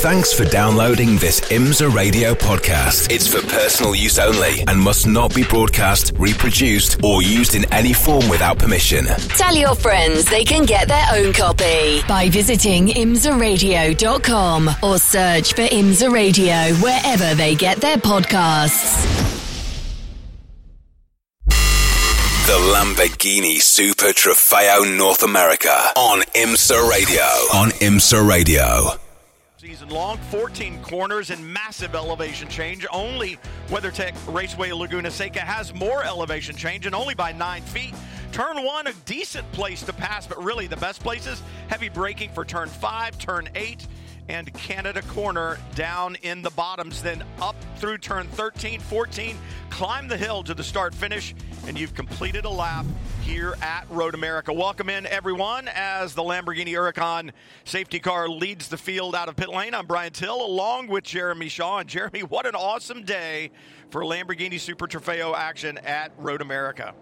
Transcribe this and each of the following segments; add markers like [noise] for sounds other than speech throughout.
Thanks for downloading this IMSA radio podcast. It's for personal use only and must not be broadcast, reproduced, or used in any form without permission. Tell your friends they can get their own copy by visiting imsaradio.com or search for IMSA Radio wherever they get their podcasts. The Lamborghini Super Trofeo North America on IMSA Radio. On IMSA Radio. Season long, 14 corners and massive elevation change. Only WeatherTech Raceway Laguna Seca has more elevation change and only by nine feet. Turn one, a decent place to pass, but really the best places heavy braking for turn five, turn eight, and Canada Corner down in the bottoms. Then up through turn 13, 14, climb the hill to the start finish, and you've completed a lap here at Road America. Welcome in, everyone, as the Lamborghini Huracan safety car leads the field out of pit lane. I'm Brian Till, along with Jeremy Shaw. And Jeremy, what an awesome day for Lamborghini Super Trofeo action at Road America.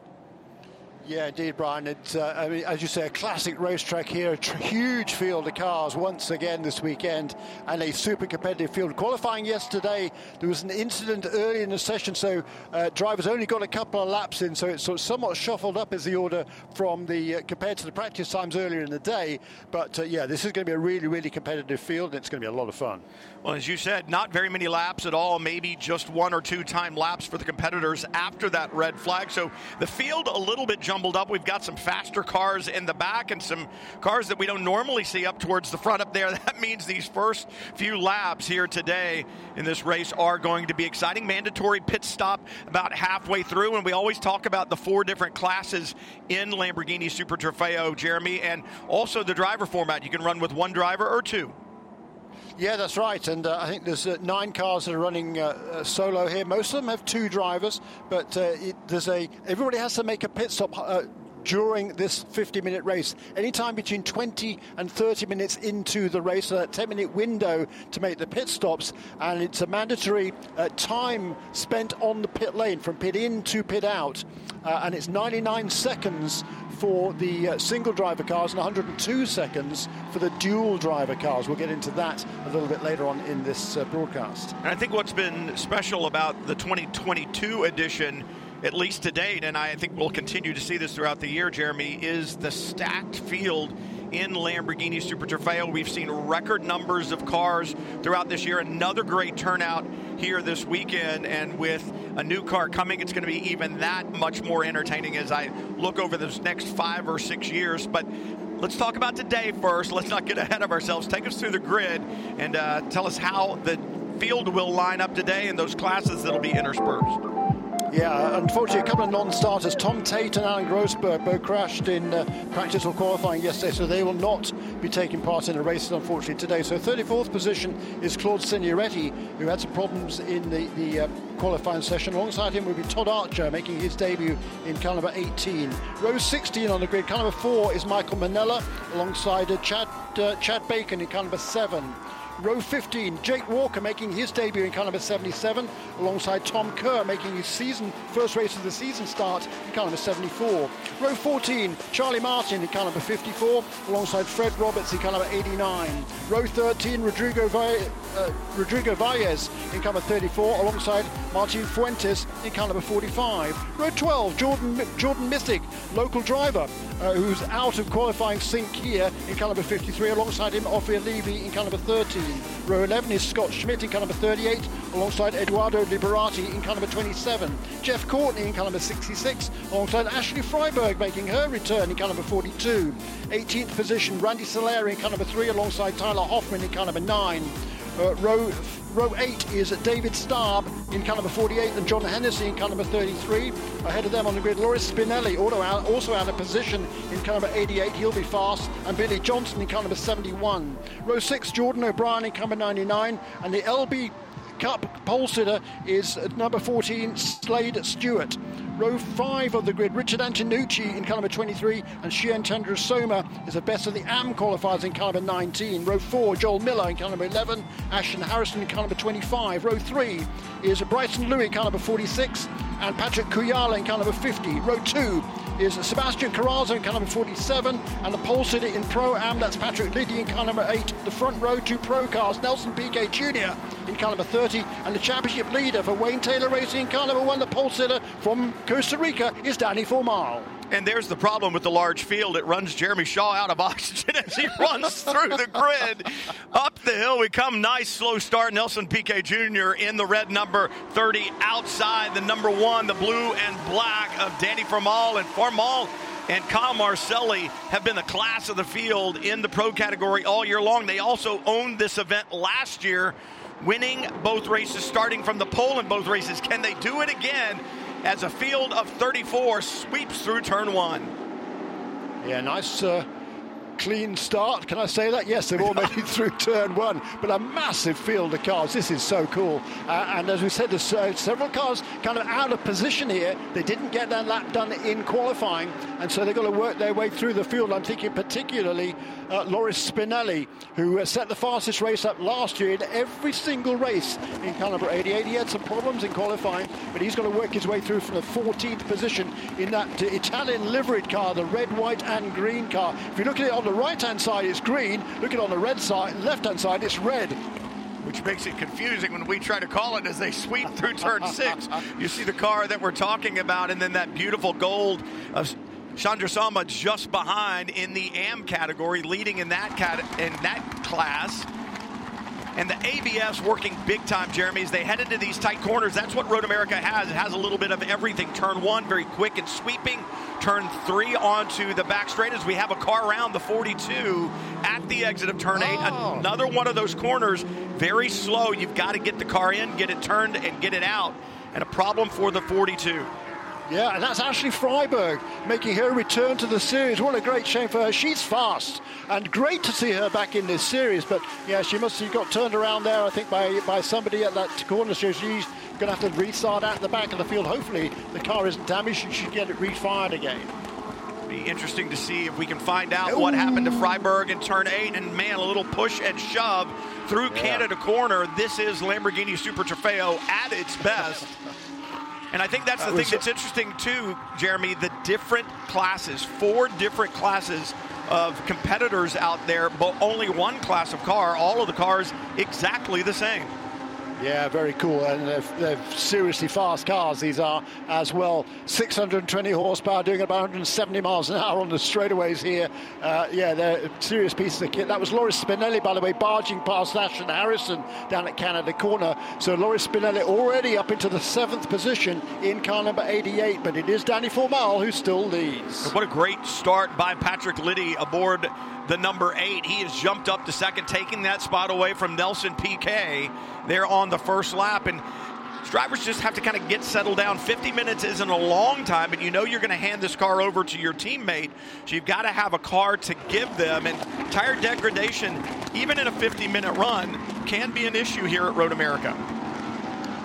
Yeah, indeed, Brian. It's, uh, I mean, as you say, a classic racetrack here. A huge field of cars once again this weekend, and a super competitive field. Qualifying yesterday, there was an incident early in the session, so uh, drivers only got a couple of laps in, so it's sort of somewhat shuffled up as the order from the uh, compared to the practice times earlier in the day. But uh, yeah, this is going to be a really, really competitive field, and it's going to be a lot of fun. Well, as you said, not very many laps at all. Maybe just one or two time laps for the competitors after that red flag. So the field a little bit jumped jumbled up. We've got some faster cars in the back and some cars that we don't normally see up towards the front up there. [laughs] That means these first few laps here today in this race are going to be exciting. Mandatory pit stop about halfway through, and we always talk about the four different classes in Lamborghini Super Trofeo, Jeremy, and also the driver format. You can run with one driver or two. Yeah, that's right. And uh, I think there's uh, nine cars that are running uh, uh solo here. Most of them have two drivers, but uh, it, there's a everybody has to make a pit stop uh, during this 50 minute race. Anytime between 20 and 30 minutes into the race, so a 10 minute window to make the pit stops, and it's a mandatory uh, time spent on the pit lane from pit in to pit out, uh, and it's 99 seconds for the uh, single driver cars and 102 seconds for the dual driver cars. We'll get into that a little bit later on in this uh, broadcast. And I think what's been special about the 2022 edition at least to date, and I think we'll continue to see this throughout the year, Jeremy, is the stacked field in Lamborghini Super Trofeo. We've seen record numbers of cars throughout this year. Another great turnout here this weekend, and with a new car coming, it's going to be even that much more entertaining as I look over those next five or six years. But let's talk about today first. Let's not get ahead of ourselves. Take us through the grid and uh, tell us how the field will line up today and those classes that'll be interspersed. Yeah, unfortunately, a couple of non-starters, Tom Tate and Alan Grossberg, both crashed in uh, practice or qualifying yesterday, so they will not be taking part in the races, unfortunately, today. So 34th position is Claude Signoretti, who had some problems in the, the uh, qualifying session. Alongside him will be Todd Archer, making his debut in car number 18. Row 16 on the grid, car number 4 is Michael Manella, alongside uh, Chad, uh, Chad Bacon in car number 7. Row 15, Jake Walker making his debut in car number 77, alongside Tom Kerr making his season first race of the season start in car number 74. Row 14, Charlie Martin in car number 54, alongside Fred Roberts in car number 89. Row 13, Rodrigo, Va- uh, Rodrigo Valles in car number 34, alongside Martin Fuentes in car number 45. Row 12, Jordan Jordan Missig, local driver, uh, who's out of qualifying sync here in car number 53, alongside him Ophir Levy in car number 13. Row 11 is Scott Schmidt in car number 38, alongside Eduardo Liberati in car number 27. Jeff Courtney in car number 66, alongside Ashley Freiberg making her return in car number 42. 18th position, Randy Solari in car number 3, alongside Tyler Hoffman in car number 9. Uh, row row 8 is David Starb in car number 48 and John Hennessy in car number 33. Ahead of them on the grid, Loris Spinelli also out, also out of position in car number 88. He'll be fast. And Billy Johnson in car number 71. Row 6, Jordan O'Brien in car number 99. And the LB Cup pole sitter is number 14, Slade Stewart. Row 5 of the grid, Richard Antinucci in car number 23, and Shehan Chandrasoma is the best of the AM qualifiers in car number 19. Row 4, Joel Miller in car number 11, Ashton Harrison in car number 25. Row 3 is Bryson Louis in car number 46, and Patrick Kujala in car number 50. Row 2 is Sebastian Carazza in car number 47, and the pole sitter in Pro Am, that's Patrick Liddy in car number 8. The front row, two pro cars, Nelson Piquet Jr. in car number 30, and the championship leader for Wayne Taylor Racing in car number 1, the pole sitter from Costa Rica, is Danny Formal. And there's the problem with the large field. It runs Jeremy Shaw out of [laughs] oxygen as he runs through the grid. Up the hill we come. Nice slow start. Nelson Piquet Jr. in the red number 30 outside the number one, the blue and black of Danny Formal. And Formal and Kyle Marcelli have been the class of the field in the pro category all year long. They also owned this event last year, winning both races, starting from the pole in both races. Can they do it again? As a field of 34 sweeps through turn one. Yeah, nice uh, clean start. Can I say that? Yes, they've all made it through turn one, but a massive field of cars. This is so cool. Uh, and as we said, there's uh, several cars kind of out of position here. They didn't get their lap done in qualifying, and so they've got to work their way through the field. I'm thinking particularly uh, Loris Spinelli, who uh, set the fastest race up last year in every single race in number 88. He had some problems in qualifying, but he's going to work his way through from the 14th position in that Italian liveried car, the red, white, and green car. If you look at it on the right-hand side, is green. Look at on the red side, left-hand side, it's red which makes it confusing when we try to call it as they sweep through turn six. [laughs] You see the car that we're talking about, and then that beautiful gold of Chandrasoma just behind in the AM category, leading in that cat in that class. And the ABS working big time, Jeremy, as they head into these tight corners. That's what Road America has. It has a little bit of everything. Turn one, very quick and sweeping. Turn three onto the back straight as we have a car around the 42 at the exit of turn eight. Oh. Another one of those corners, very slow. You've got to get the car in, get it turned, and get it out. And a problem for the 42. Yeah, and that's Ashley Freiberg making her return to the series. What a great shame for her. She's fast and great to see her back in this series. But yeah, she must have got turned around there, I think, by, by somebody at that corner. So she's going to have to restart at the back of the field. Hopefully the car isn't damaged. She should get it refired again. Be interesting to see if we can find out Ooh. what happened to Freiberg in turn eight. And man, a little push and shove through yeah. Canada corner. This is Lamborghini Super Trofeo at its best. [laughs] And I think that's the uh, thing that's interesting too, Jeremy. The different classes, four different classes of competitors out there, but only one class of car. All of the cars exactly the same. Yeah, very cool. And they're, they're, seriously fast cars, these are as well. 620 horsepower, doing about 170 miles an hour on the straightaways here. Uh, yeah, they're serious pieces of kit. That was Loris Spinelli, by the way, barging past Ashton Harrison down at Canada Corner. So Loris Spinelli already up into the seventh position in car number 88, but it is Danny Formal who still leads. What a great start by Patrick Liddy aboard the number eight. He has jumped up to second, taking that spot away from Nelson Piquet there on the first lap. And drivers just have to kind of get settled down. 50 minutes isn't a long time, but you know you're going to hand this car over to your teammate. So you've got to have a car to give them. And tire degradation, even in a 50 minute run, can be an issue here at Road America.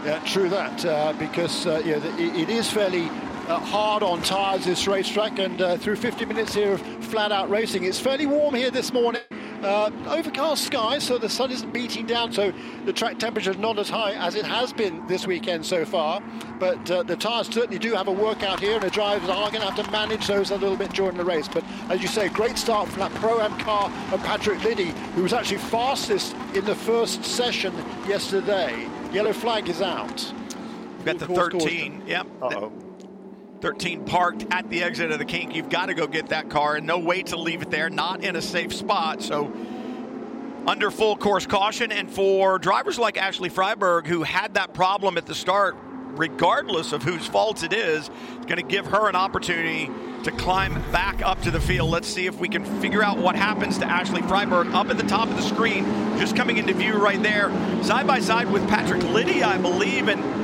Yeah, true that, uh, because uh, yeah, it is fairly uh, hard on tyres this racetrack and uh, through 50 minutes here of flat out racing. It's fairly warm here this morning. Uh, overcast skies, so the sun isn't beating down, so the track temperature is not as high as it has been this weekend so far. But uh, the tyres certainly do have a workout here, and the drivers are going to have to manage those a little bit during the race. But as you say, great start from that Pro Am car of Patrick Liddy, who was actually fastest in the first session yesterday. Yellow flag is out. We've got the 13. Yep. Uh-oh. 13 parked at the exit of the kink. You've got to go get that car and no way to leave it there, not in a safe spot. So, under full course caution. And for drivers like Ashley Freiberg, who had that problem at the start, regardless of whose fault it is, it's going to give her an opportunity to climb back up to the field. Let's see if we can figure out what happens to Ashley Freiberg up at the top of the screen, just coming into view right there, side by side with Patrick Liddy, I believe. And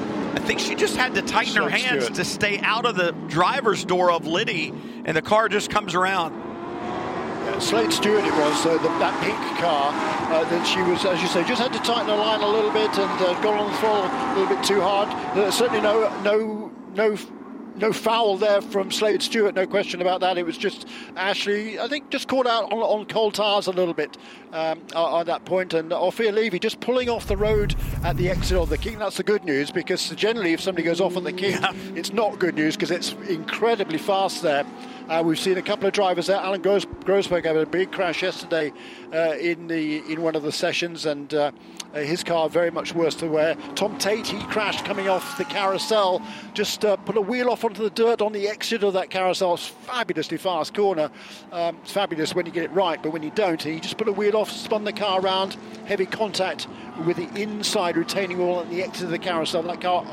think she just had to tighten her hands Stewart. to stay out of the driver's door of Liddy, and the car just comes around. Yeah, Slade Stewart it was, uh, the, that pink car uh, that she was, as you say, just had to tighten her line a little bit and uh, got on the throttle a little bit too hard. certainly no, no, no no foul there from Slade Stewart, no question about that. It was just Ashley, I think, just caught out on, on cold tires a little bit um, on that point, and Ophir Levy just pulling off the road at the exit of the kink. That's the good news because generally, if somebody goes off on the kink, yeah. it's not good news because it's incredibly fast there. Uh, we've seen a couple of drivers there. Alan Gros- Grossberg had a big crash yesterday uh, in the in one of the sessions, and uh, his car very much worse to wear. Tom Tate, he crashed coming off the carousel, just uh, put a wheel off onto the dirt on the exit of that carousel. It's fabulously fast corner. Um, it's fabulous when you get it right, but when you don't, he just put a wheel off, spun the car around, heavy contact with the inside retaining wall at the exit of the carousel. That car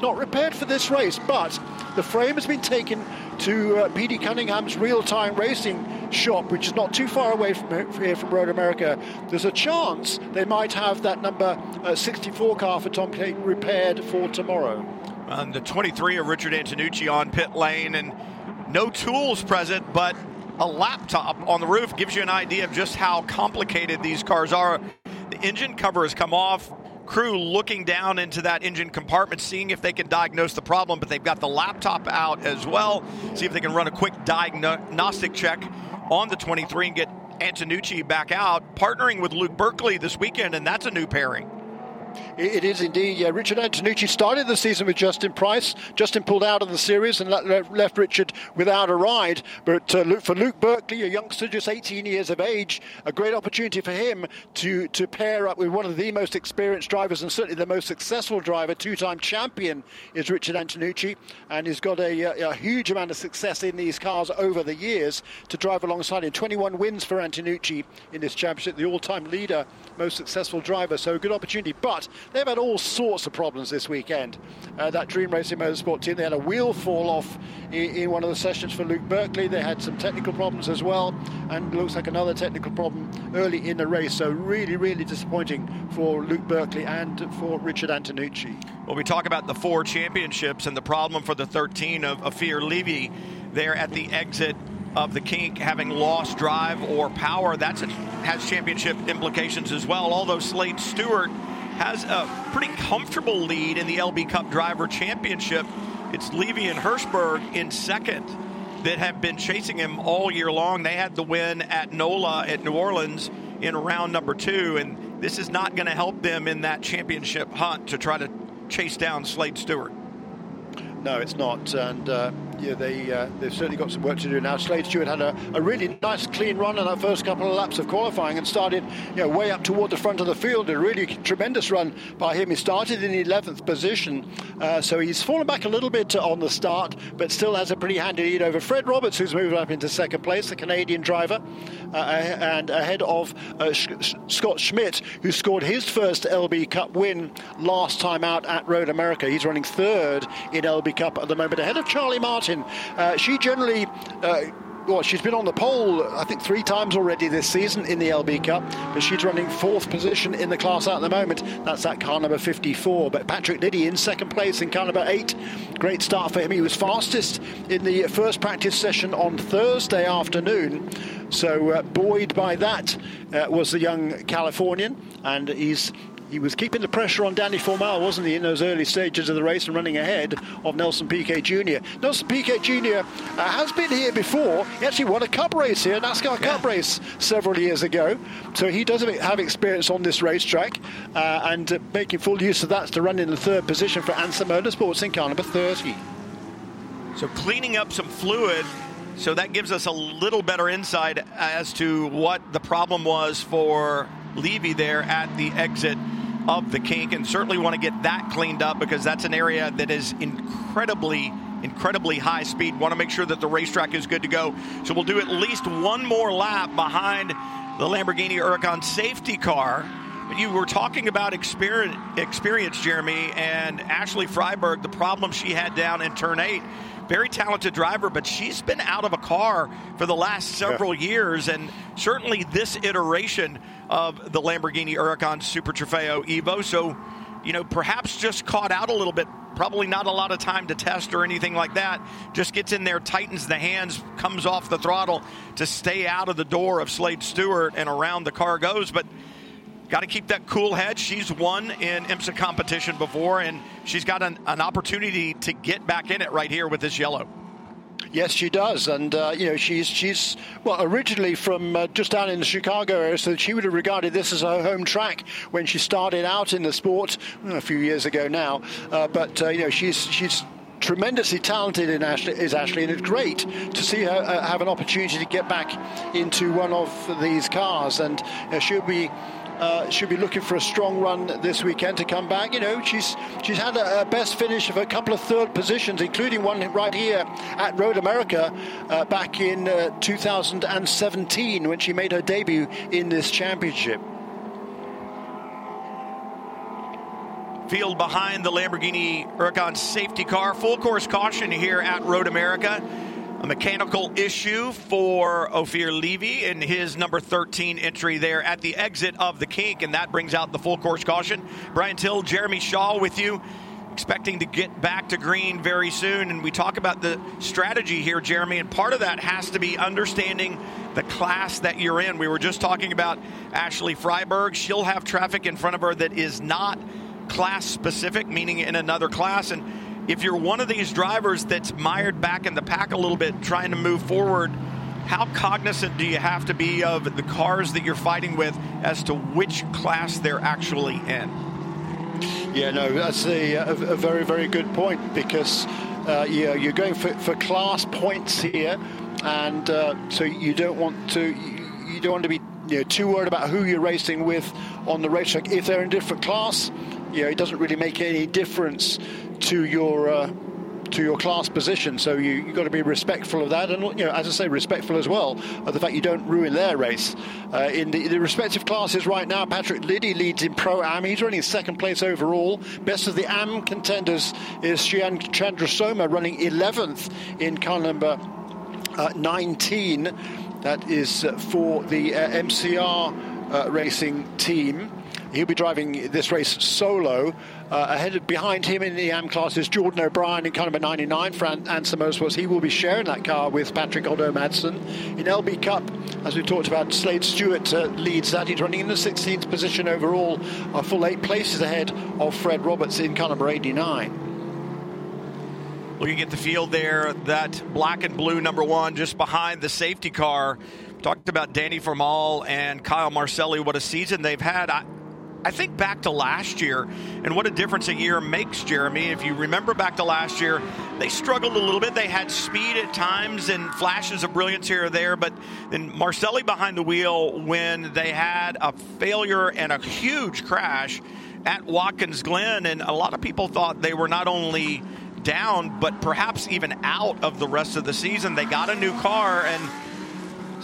not repaired for this race, but the frame has been taken to uh, PD Cunningham's real-time racing shop, which is not too far away from here from Road America. There's a chance they might have that number uh, 64 car for Tom Tate repaired for tomorrow. And the 23 of Richard Antinucci on pit lane, and no tools present, but a laptop on the roof gives you an idea of just how complicated these cars are. The engine cover has come off crew looking down into that engine compartment, seeing if they can diagnose the problem, but they've got the laptop out as well, see if they can run a quick diagnostic check on the 23 and get Antinucci back out, partnering with Luke Berkeley this weekend, and that's a new pairing. It is indeed. Yeah, Richard Antinucci started the season with Justin Price. Justin pulled out of the series and left Richard without a ride. But uh, for Luke Berkeley, a youngster just 18 years of age, a great opportunity for him to, to pair up with one of the most experienced drivers and certainly the most successful driver, two-time champion, is Richard Antinucci, and he's got a, a huge amount of success in these cars over the years to drive alongside him. 21 wins for Antinucci in this championship, the all-time leader, most successful driver. So a good opportunity, but they've had all sorts of problems this weekend. Uh, that Dream Racing Motorsport team, they had a wheel fall off in, in, one of the sessions for Luke Berkeley. They had some technical problems as well, and looks like another technical problem early in the race. So really, really disappointing for Luke Berkeley and for Richard Antinucci. Well, we talk about the four championships and the problem for the 13 of Ophir Levy there at the exit of the kink having lost drive or power. That's a, has championship implications as well. Although Slade Stewart has a pretty comfortable lead in the LB Cup Driver Championship. It's Levy and Hirschberg in second that have been chasing him all year long. They had the win at NOLA at New Orleans in round number two, and this is not going to help them in that championship hunt to try to chase down Slade Stewart. No, it's not. And uh, yeah, they, uh, they've certainly got some work to do now. Slade Stewart had a, a really nice, clean run in that first couple of laps of qualifying and started you know, way up toward the front of the field. A really tremendous run by him. He started in 11th position, uh, so he's fallen back a little bit on the start, but still has a pretty handy lead over Fred Roberts, who's moved up into second place, the Canadian driver, uh, and ahead of uh, Sh- Scott Schmidt, who scored his first LB Cup win last time out at Road America. He's running third in LB Cup at the moment, ahead of Charlie Martin Martin. Uh, she generally. Uh, well, she's been on the pole, I think, three times already this season in the LB Cup, but she's running fourth position in the class at the moment. That's that car number 54. But Patrick Liddy in second place in car number eight. Great start for him. He was fastest in the first practice session on Thursday afternoon. So, uh, buoyed by that uh, was the young Californian, and he's he was keeping the pressure on Danny Formal, wasn't he, in those early stages of the race and running ahead of Nelson Piquet Jr. Nelson Piquet Jr. Uh, has been here before. He actually won a cup race here, NASCAR yeah. Cup race, several years ago. So he does have experience on this racetrack uh, and uh, making full use of that to run in the third position for Ansa Motorsports in car number 30. So cleaning up some fluid so that gives us a little better insight as to what the problem was for Levy there at the exit of the kink and certainly want to get that cleaned up because that's an area that is incredibly incredibly high speed. Want to make sure that the racetrack is good to go. So we'll do at least one more lap behind the Lamborghini Huracan safety car. You were talking about experience, experience Jeremy and Ashley Freiberg the problem she had down in turn 8 very talented driver, but she's been out of a car for the last several yeah. years, and certainly this iteration of the Lamborghini Huracan Super Trofeo Evo. So, you know, perhaps just caught out a little bit. Probably not a lot of time to test or anything like that. Just gets in there, tightens the hands, comes off the throttle to stay out of the door of Slade Stewart and around the car goes. But got to keep that cool head. She's won in IMSA competition before, and she's got an, an opportunity to get back in it right here with this yellow. Yes, she does, and uh, you know she's she's well originally from uh, just down in the Chicago area, so she would have regarded this as her home track when she started out in the sport a few years ago now. Uh, but uh, you know she's she's tremendously talented in Ashley, is Ashley, and it's great to see her uh, have an opportunity to get back into one of these cars, and uh, she'll be uh, she'll be looking for a strong run this weekend to come back. You know, she's she's had a, a best finish of a couple of third positions, including one right here at Road America uh, back in uh, 2017 when she made her debut in this championship. Field behind the Lamborghini Huracan safety car. Full course caution here at Road America a mechanical issue for Ophir Levy in his number 13 entry there at the exit of the kink, and that brings out the full course caution. Brian Till, Jeremy Shaw with you, expecting to get back to green very soon. And we talk about the strategy here, Jeremy, and part of that has to be understanding the class that you're in. We were just talking about Ashley Freiberg. She'll have traffic in front of her that is not class specific, meaning in another class. And if you're one of these drivers that's mired back in the pack a little bit, trying to move forward, how cognizant do you have to be of the cars that you're fighting with as to which class they're actually in? Yeah, no, that's a, a, very, very good point because uh, yeah, you're going for, for class points here, and uh, so you don't want to you don't want to be you know, too worried about who you're racing with on the racetrack. If they're in a different class, you know, it doesn't really make any difference to your uh, to your class position. So you have got to be respectful of that, and you know, as I say, respectful as well of the fact you don't ruin their race. Uh, in the, the, respective classes right now, Patrick Liddy leads in Pro Am. He's running second place overall. Best of the Am contenders is Shehan Chandrasoma running 11th in car number uh, 19. That is for the uh, MCR uh, racing team. He'll be driving this race solo. Uh, ahead behind him in the AM class is Jordan O'Brien in car number 99 for Ansa Motorsports. He will be sharing that car with Patrick Odo Madsen. In LB Cup, as we talked about, Slade Stewart uh, leads that. He's running in the 16th position overall, a full eight places ahead of Fred Roberts in car number 89. Looking at the field there, that black and blue number one just behind the safety car. Talked about Danny Formal and Kyle Marcelli, what a season they've had. I, I think back to last year and what a difference a year makes, Jeremy. If you remember back to last year, they struggled a little bit. They had speed at times and flashes of brilliance here or there, but then Marcelli behind the wheel when they had a failure and a huge crash at Watkins Glen, and a lot of people thought they were not only down, but perhaps even out of the rest of the season. They got a new car and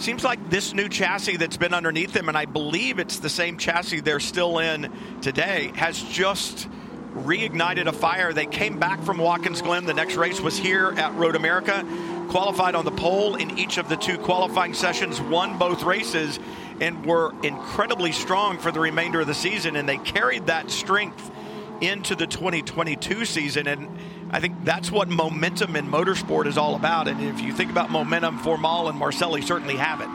Seems like this new chassis that's been underneath them, and I believe it's the same chassis they're still in today, has just reignited a fire. They came back from Watkins Glen. The next race was here at Road America. Qualified on the pole in each of the two qualifying sessions, won both races, and were incredibly strong for the remainder of the season. And they carried that strength into the 2022 season. And I think that's what momentum in motorsport is all about. And if you think about momentum, Formal and Marcelli certainly have it.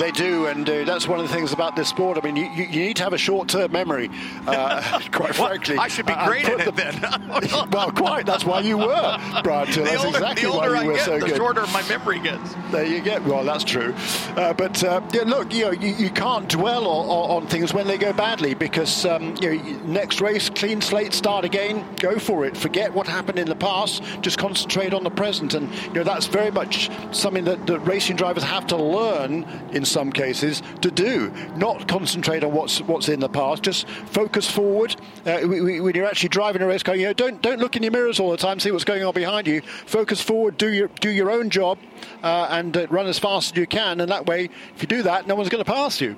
They do, and uh, that's one of the things about this sport. I mean, you, you, need to have a short-term memory, uh, [laughs] quite well, frankly. I should be great at it then. [laughs] well, quite. That's why you were, Brad. [laughs] The that's older, exactly the older why you I were get, so the good. shorter my memory gets. There you get. Well, that's true. Uh, but uh, yeah, look, you know, you, you can't dwell on, on, things when they go badly because um, you know, next race, clean slate, start again, go for it. Forget what happened in the past. Just concentrate on the present, and you know that's very much something that the racing drivers have to learn in some cases to do. Not concentrate on what's what's in the past. Just focus forward. Uh, when you're actually driving a race car, you know, don't don't look in your mirrors all the time. See what's going on behind you. Focus forward. Do your do your own job, uh, and uh, run as fast as you can. And that way, if you do that, no one's going to pass you.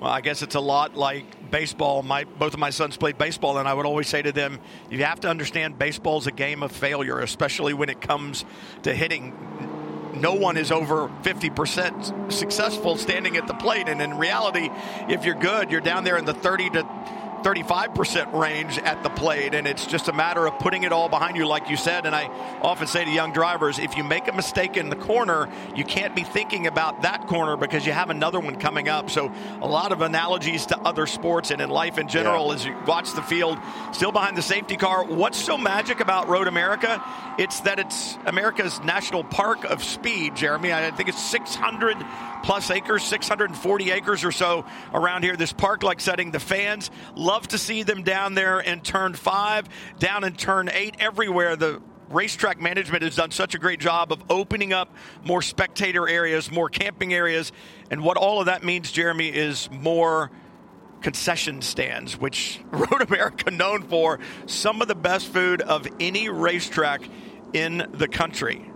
Well, I guess it's a lot like baseball. My both of my sons played baseball, and I would always say to them, "You have to understand baseball's a game of failure, especially when it comes to hitting." No one is over 50% successful standing at the plate. And in reality, if you're good, you're down there in the 30 to 35% range at the plate, and it's just a matter of putting it all behind you, like you said. And I often say to young drivers, if you make a mistake in the corner, you can't be thinking about that corner because you have another one coming up. So, a lot of analogies to other sports and in life in general yeah. as you watch the field, still behind the safety car. What's so magic about Road America? It's that it's America's national park of speed, Jeremy. I think it's 600 plus acres, 640 acres or so around here. This park like setting. The fans love to see them down there in turn five, down in turn eight, everywhere. The racetrack management has done such a great job of opening up more spectator areas, more camping areas. And what all of that means, Jeremy, is more concession stands, which [laughs] Road America known for some of the best food of any racetrack in the country.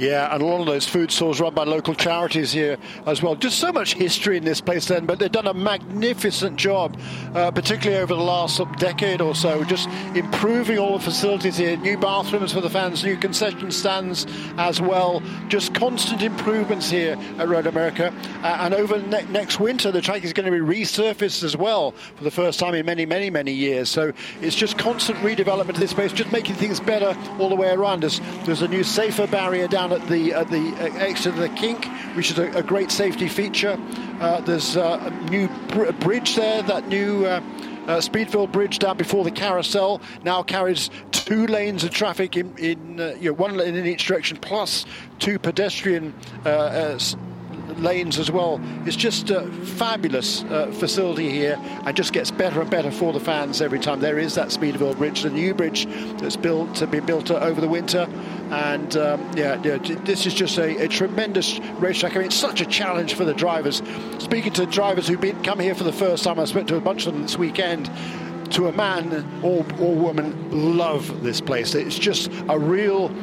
Yeah, and a lot of those food stores run by local charities here as well. Just so much history in this place then, but they've done a magnificent job, uh, particularly over the last decade or so, just improving all the facilities here. New bathrooms for the fans, new concession stands as well. Just constant improvements here at Road America. Uh, and over ne- next winter, the track is going to be resurfaced as well for the first time in many, many, many years. So it's just constant redevelopment of this place, just making things better all the way around. There's, there's a new safer barrier down down at the at the uh, exit of the kink, which is a, a great safety feature. Uh, there's uh, a new br- bridge there, that new. Uh, uh, Speedfield Bridge down before the carousel now carries two lanes of traffic in, in uh, you know, one lane in each direction, plus two pedestrian uh, lanes as well. It's just a fabulous uh, facility here and just gets better and better for the fans every time. There is that Speedfield Bridge, the new bridge that's built to be built over the winter. And um, yeah, yeah, this is just a, a, tremendous racetrack. I mean, it's such a challenge for the drivers. Speaking to drivers who've been come here for the first time, I spoke to a bunch of them this weekend to a man or, or woman love this place. It's just a real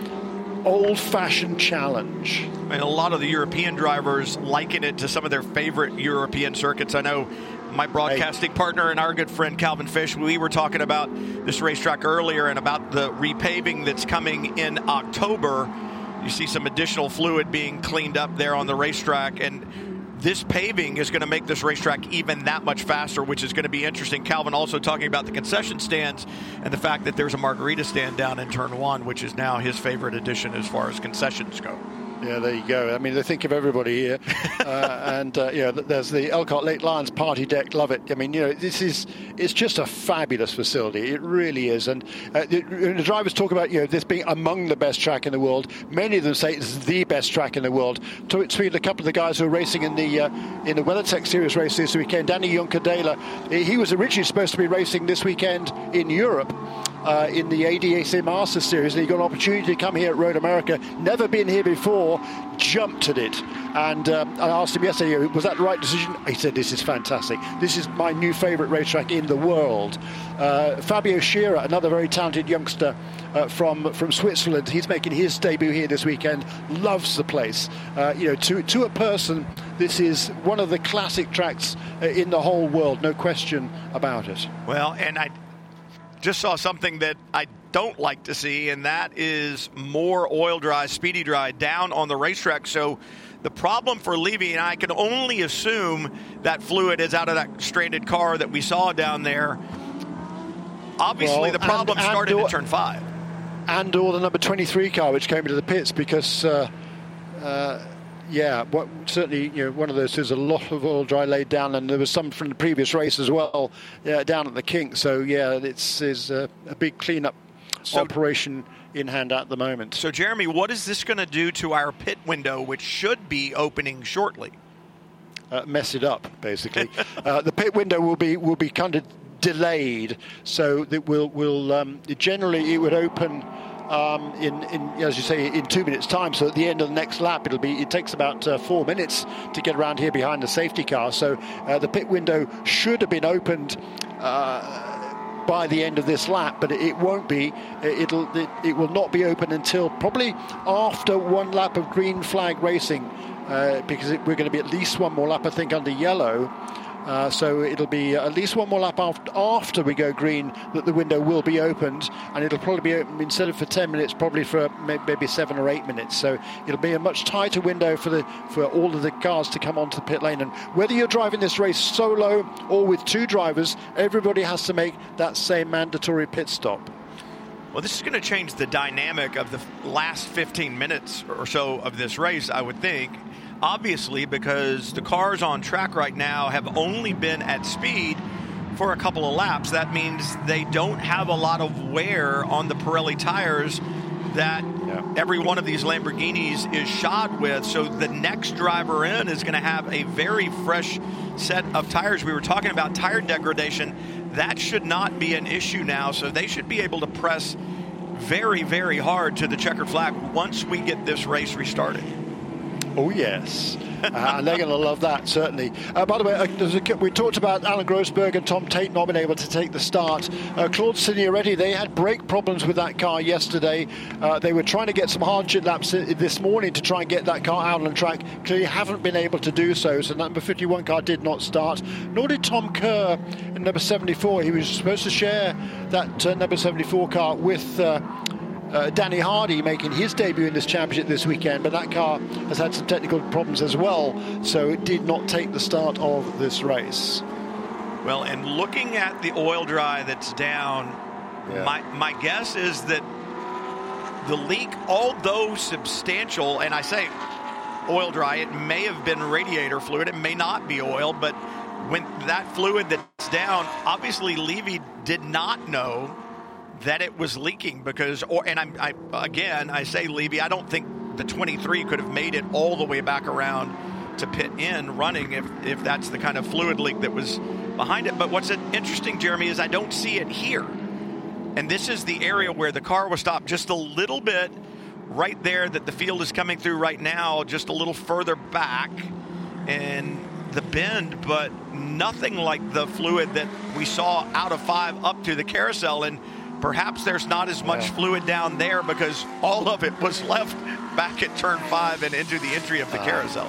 old fashioned challenge. And a lot of the European drivers liken it to some of their favorite European circuits. I know my broadcasting partner and our good friend Calvin Fish, we were talking about this racetrack earlier and about the repaving that's coming in October. You see some additional fluid being cleaned up there on the racetrack. And this paving is going to make this racetrack even that much faster, which is going to be interesting. Calvin also talking about the concession stands and the fact that there's a margarita stand down in turn one, which is now his favorite addition as far as concessions go. Yeah, there you go. I mean, they think of everybody here, [laughs] uh, and uh, you know, there's the Elkhart Lake Lions party deck. Love it. I mean, you know, this is it's just a fabulous facility. It really is. And uh, the, the, drivers talk about you know this being among the best track in the world. Many of them say it's the best track in the world. To tweet a couple of the guys who are racing in the uh, in the WeatherTech Series race this weekend. Dani Juncadella, he was originally supposed to be racing this weekend in Europe uh, in the ADAC Masters Series, and he got an opportunity to come here at Road America. Never been here before, jumped at it. And um, I asked him yesterday, was that the right decision? He said, This is fantastic. This is my new favourite racetrack in the world. Uh, Fabio Scherer, another very talented youngster uh, from from Switzerland, he's making his debut here this weekend. Loves the place. Uh, you know, to to a person, this is one of the classic tracks uh, in the whole world, no question about it. Well, and I just saw something that I don't like to see, and that is more oil dry, speedy dry down on the racetrack. So the problem for Levy, and I can only assume that fluid is out of that stranded car that we saw down there. Obviously, well, the problem and, and started in turn five. And or the number 23 car, which came into the pits because. Uh, uh, yeah, what, certainly, you know, one of those is a lot of oil dry laid down, and there was some from the previous race as well yeah, down at the kink. So yeah, it's is a, a big cleanup so, operation in hand at the moment. So Jeremy, what is this going to do to our pit window, which should be opening shortly? Uh, mess it up, basically. [laughs] uh, the pit window will be will be kind of delayed, so that will will um, generally it would open um, in, in, as you say, in two minutes' time. So at the end of the next lap, it'll be it takes about uh, four minutes to get around here behind the safety car. So uh, the pit window should have been opened. Uh, by the end of this lap, but it won't be. It'll it, it will not be open until probably after one lap of green flag racing, uh, because it, we're going to be at least one more lap, I think, under yellow. Uh, so it'll be at least one more lap after, after we go green that the window will be opened, and it'll probably be open instead of for 10 minutes, probably for maybe seven or eight minutes. So it'll be a much tighter window for the for all of the cars to come onto the pit lane. And whether you're driving this race solo or with two drivers, everybody has to make that same mandatory pit stop. Well, this is going to change the dynamic of the last 15 minutes or so of this race, I would think. Obviously, because the cars on track right now have only been at speed for a couple of laps. That means they don't have a lot of wear on the Pirelli tires that yeah. every one of these Lamborghinis is shod with. So the next driver in is going to have a very fresh set of tires. We were talking about tire degradation. That should not be an issue now. So they should be able to press very, very hard to the checkered flag once we get this race restarted. Oh, yes. [laughs] uh, and they're going to love that, certainly. Uh, by the way, uh, a, we talked about Alan Grossberg and Tom Tate not being able to take the start. Uh, Claude Signoretti, they had brake problems with that car yesterday. Uh, they were trying to get some hardship laps this morning to try and get that car out on track. Clearly haven't been able to do so, so number 51 car did not start. Nor did Tom Kerr in number 74. He was supposed to share that uh, number 74 car with uh, Danny Hardy making his debut in this championship this weekend, but that car has had some technical problems as well, so it did not take the start of this race. Well, and looking at the oil dry that's down, yeah. my, my guess is that the leak, although substantial, and I say oil dry, it may have been radiator fluid, it may not be oil, but when that fluid that's down, obviously Levy did not know that it was leaking because, or and I'm I, again I say Levy, I don't think the 23 could have made it all the way back around to pit in running if if that's the kind of fluid leak that was behind it. But what's interesting, Jeremy, is I don't see it here, and this is the area where the car was stopped just a little bit right there that the field is coming through right now, just a little further back, and the bend, but nothing like the fluid that we saw out of five up to the carousel. And Perhaps there's not as much yeah. fluid down there because all of it was left back at turn five and into the entry of the uh, carousel.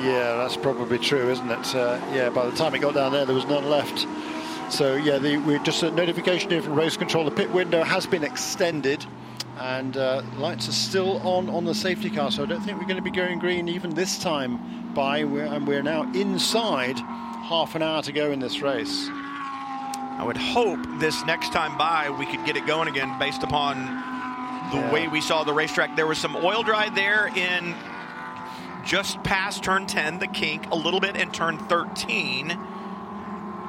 Yeah, that's probably true, isn't it? Uh, yeah, by the time it got down there, there was none left. So yeah, the, we just a notification here from race control. The pit window has been extended, and uh, lights are still on on the safety car. So I don't think we're going to be going green even this time. By we're, and we're now inside half an hour to go in this race. I would hope this next time by we could get it going again based upon the yeah. way we saw the racetrack. There was some oil dry there in just past turn 10, the kink, a little bit in turn 13.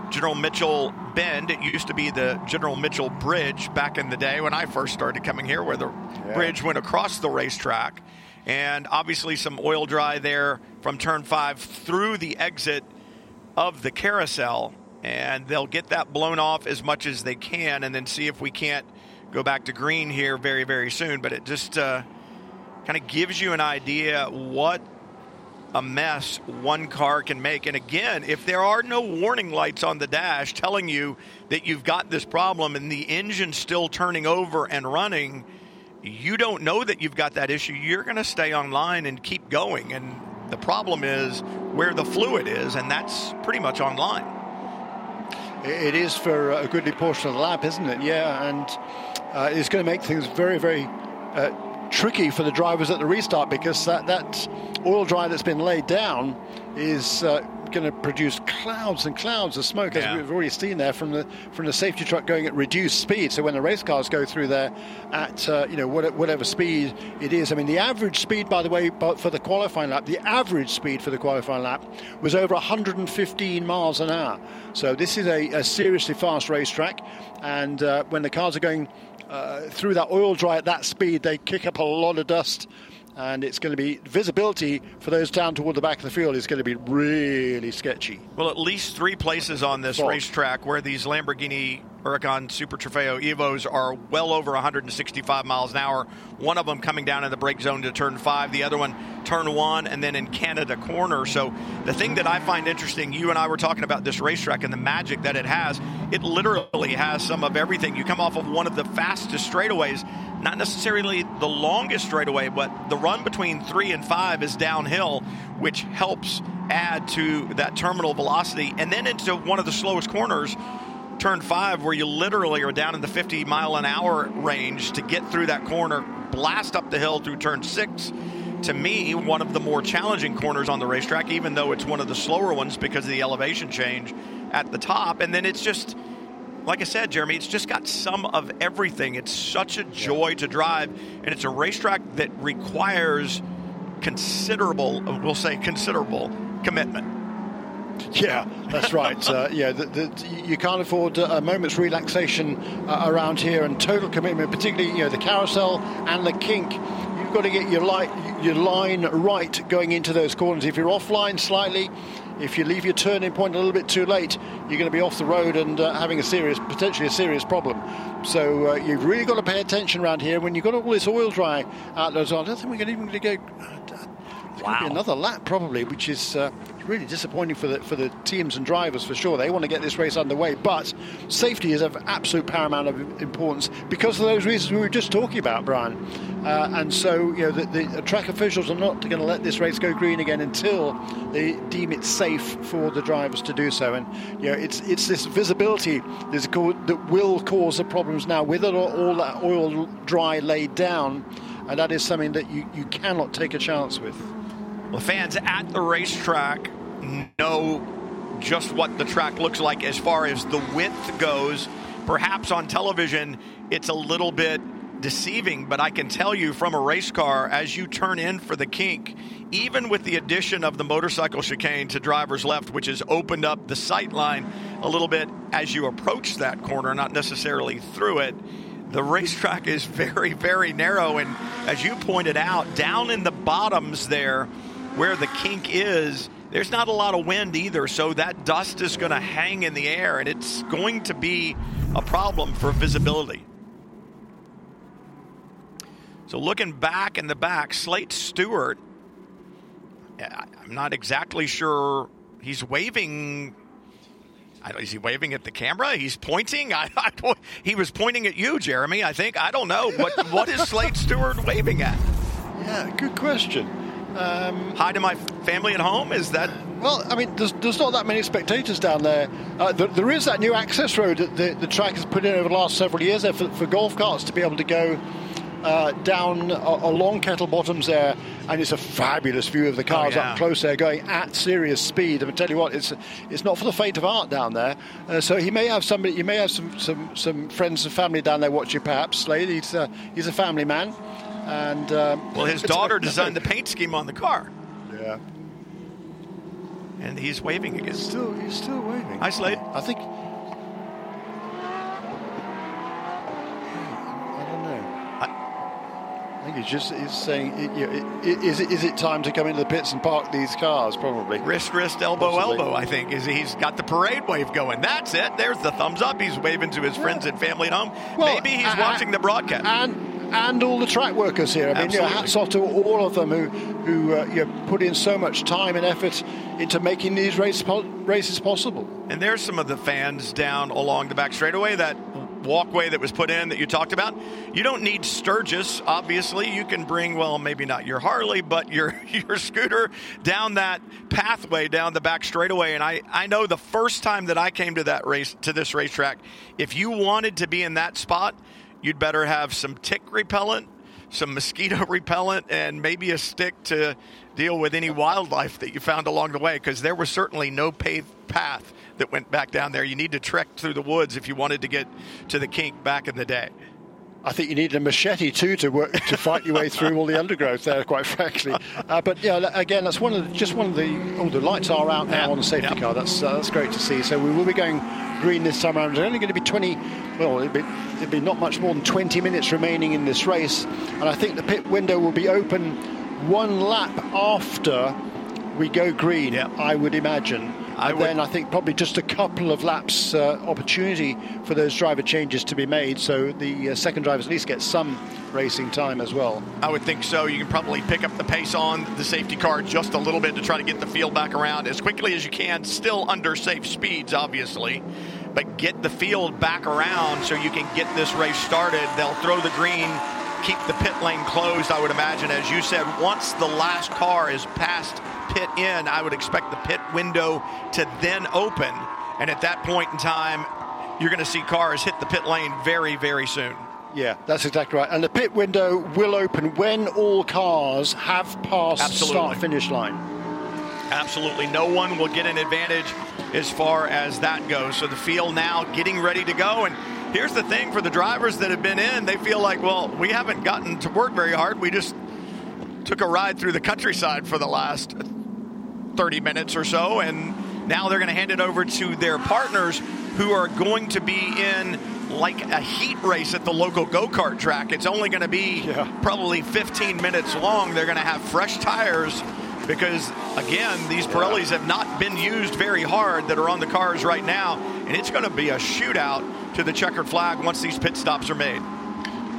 General Mitchell Bend. It used to be the General Mitchell Bridge back in the day when I first started coming here, where the yeah. bridge went across the racetrack. And obviously, some oil dry there from turn five through the exit of the carousel and they'll get that blown off as much as they can and then see if we can't go back to green here very, very soon. But it just uh, kind of gives you an idea what a mess one car can make. And again, if there are no warning lights on the dash telling you that you've got this problem and the engine's still turning over and running, you don't know that you've got that issue. You're going to stay online and keep going. And the problem is where the fluid is, and that's pretty much online. It is for a goodly portion of the lap, isn't it? Yeah, and uh, it's going to make things very, very uh, tricky for the drivers at the restart because that, that oil dry that's been laid down is uh, going to produce clouds and clouds of smoke, yeah. as we've already seen there from the from the safety truck going at reduced speed. So when the race cars go through there at uh, you know whatever speed it is, I mean the average speed, by the way, for the qualifying lap, the average speed for the qualifying lap was over 115 miles an hour. So this is a, a seriously fast racetrack, and uh, when the cars are going uh, through that oil dry at that speed, they kick up a lot of dust and it's going to be visibility for those down toward the back of the field is going to be really sketchy. Well, at least three places on this racetrack where these Lamborghini Huracan Super Trofeo Evos are well over 165 miles an hour. One of them coming down in the brake zone to turn five, the other one turn one, and then in Canada corner. So the thing that I find interesting, you and I were talking about this racetrack and the magic that it has. It literally has some of everything. You come off of one of the fastest straightaways not necessarily the longest straightaway, but the run between three and five is downhill, which helps add to that terminal velocity. And then into one of the slowest corners, turn five, where you literally are down in the 50 mile an hour range to get through that corner, blast up the hill through turn six. To me, one of the more challenging corners on the racetrack, even though it's one of the slower ones because of the elevation change at the top. And then it's just, like I said, Jeremy, it's just got some of everything. It's such a joy to drive, and it's a racetrack that requires considerable, we'll say considerable commitment. [laughs] Yeah, that's right. uh, yeah, the, the, you can't afford a moment's relaxation uh, around here, and total commitment, particularly you know the carousel and the kink. You've got to get your light, your line right going into those corners. If you're offline slightly, if you leave your turning point a little bit too late, you're going to be off the road and uh, having a serious, potentially a serious problem. So uh, you've really got to pay attention around here. When you've got all this oil dry out there, I don't think we're even going to go. It's wow. be another lap probably, which is uh, really disappointing for the for the teams and drivers for sure. They want to get this race underway, but safety is of absolute paramount of importance because of those reasons we were just talking about, Brian. Uh, and so, you know, the, the, track officials are not going to let this race go green again until they deem it safe for the drivers to do so. And you know, it's it's this visibility that will cause the problems now with all that oil dry laid down, and that is something that you, you cannot take a chance with. Well, fans at the racetrack know just what the track looks like as far as the width goes. Perhaps on television, it's a little bit deceiving, but I can tell you from a race car, as you turn in for the kink, even with the addition of the motorcycle chicane to driver's left, which has opened up the sight line a little bit as you approach that corner, not necessarily through it, the racetrack is [laughs] very, very narrow. And as you pointed out, down in the bottoms there, where the kink is, there's not a lot of wind either, so that dust is going to hang in the air, and it's going to be a problem for visibility. So looking back in the back, Slade Stewart, I'm not exactly sure he's waving. is he waving at the camera? He's pointing. [laughs] I, I, he was pointing at you, Jeremy. I think. I don't know what what is Slade Stewart waving at. Yeah, good question. Um, Hi to my family at home. Is that? Well, I mean, there's, there's not that many spectators down there. Uh, there. There is that new access road that the, the track has put in over the last several years there for, for golf carts to be able to go uh, down along Kettle Bottoms there, and it's a fabulous view of the cars oh, yeah. up close there, going at serious speed. I tell you what, it's it's not for the faint of heart down there. Uh, so he may have somebody, you may have some some, some friends and family down there watching, perhaps. Slade, he's uh, he's a family man. And um, well, his daughter [laughs] designed the paint scheme on the car. Yeah. And he's waving again. Still, he's still waving. Hi, Slade. I think think he's just he's saying, is it, is it time to come into the pits and park these cars? Probably. Wrist, wrist, elbow, Possibly. elbow. I think is he's got the parade wave going. That's it. There's the thumbs up. He's waving to his yeah. friends and family at home. Well, Maybe he's watching the broadcast. And and all the track workers here. I mean, you know, hats off to all of them who who uh, you know, put in so much time and effort into making these race po- races possible. And there's some of the fans down along the back straightaway that walkway that was put in that you talked about. You don't need Sturgis, obviously. You can bring, well, maybe not your Harley, but your, [laughs] your scooter down that pathway down the back straightaway. And I, I know the first time that I came to that race, to this racetrack, if you wanted to be in that spot, you'd better have some tick repellent, some mosquito [laughs] repellent, and maybe a stick to deal with any wildlife that you found along the way because there was certainly no paved path that went back down there. You need to trek through the woods if you wanted to get to the kink back in the day. I think you need a machete too to work to fight your way through all the undergrowth there. Quite frankly, uh, but yeah, again, that's one of the, just one of the. Oh, the lights are out now on the safety yeah. car. That's uh, that's great to see. So we will be going green this time around. There's only going to be 20. Well, it'll be, it'll be not much more than 20 minutes remaining in this race, and I think the pit window will be open one lap after we go green. Yeah. I would imagine. I would, then I think probably just a couple of laps uh, opportunity for those driver changes to be made, so the uh, second drivers at least get some racing time as well. I would think so. You can probably pick up the pace on the safety car just a little bit to try to get the field back around as quickly as you can, still under safe speeds, obviously, but get the field back around so you can get this race started. They'll throw the green keep the pit lane closed, I would imagine. As you said, once the last car is past pit in, I would expect the pit window to then open. And at that point in time, you're going to see cars hit the pit lane very, very soon. Yeah, that's exactly right. And the pit window will open when all cars have passed Absolutely. start finish line. Absolutely. No one will get an advantage as far as that goes. So the field now getting ready to go. And here's the thing for the drivers that have been in, they feel like, well, we haven't gotten to work very hard. We just took a ride through the countryside for the last 30 minutes or so. And now they're going to hand it over to their partners who are going to be in like a heat race at the local go kart track. It's only going to be yeah. probably 15 minutes long. They're going to have fresh tires because, again, these Pirellis have not been used very hard that are on the cars right now. And it's going to be a shootout to the checkered flag once these pit stops are made.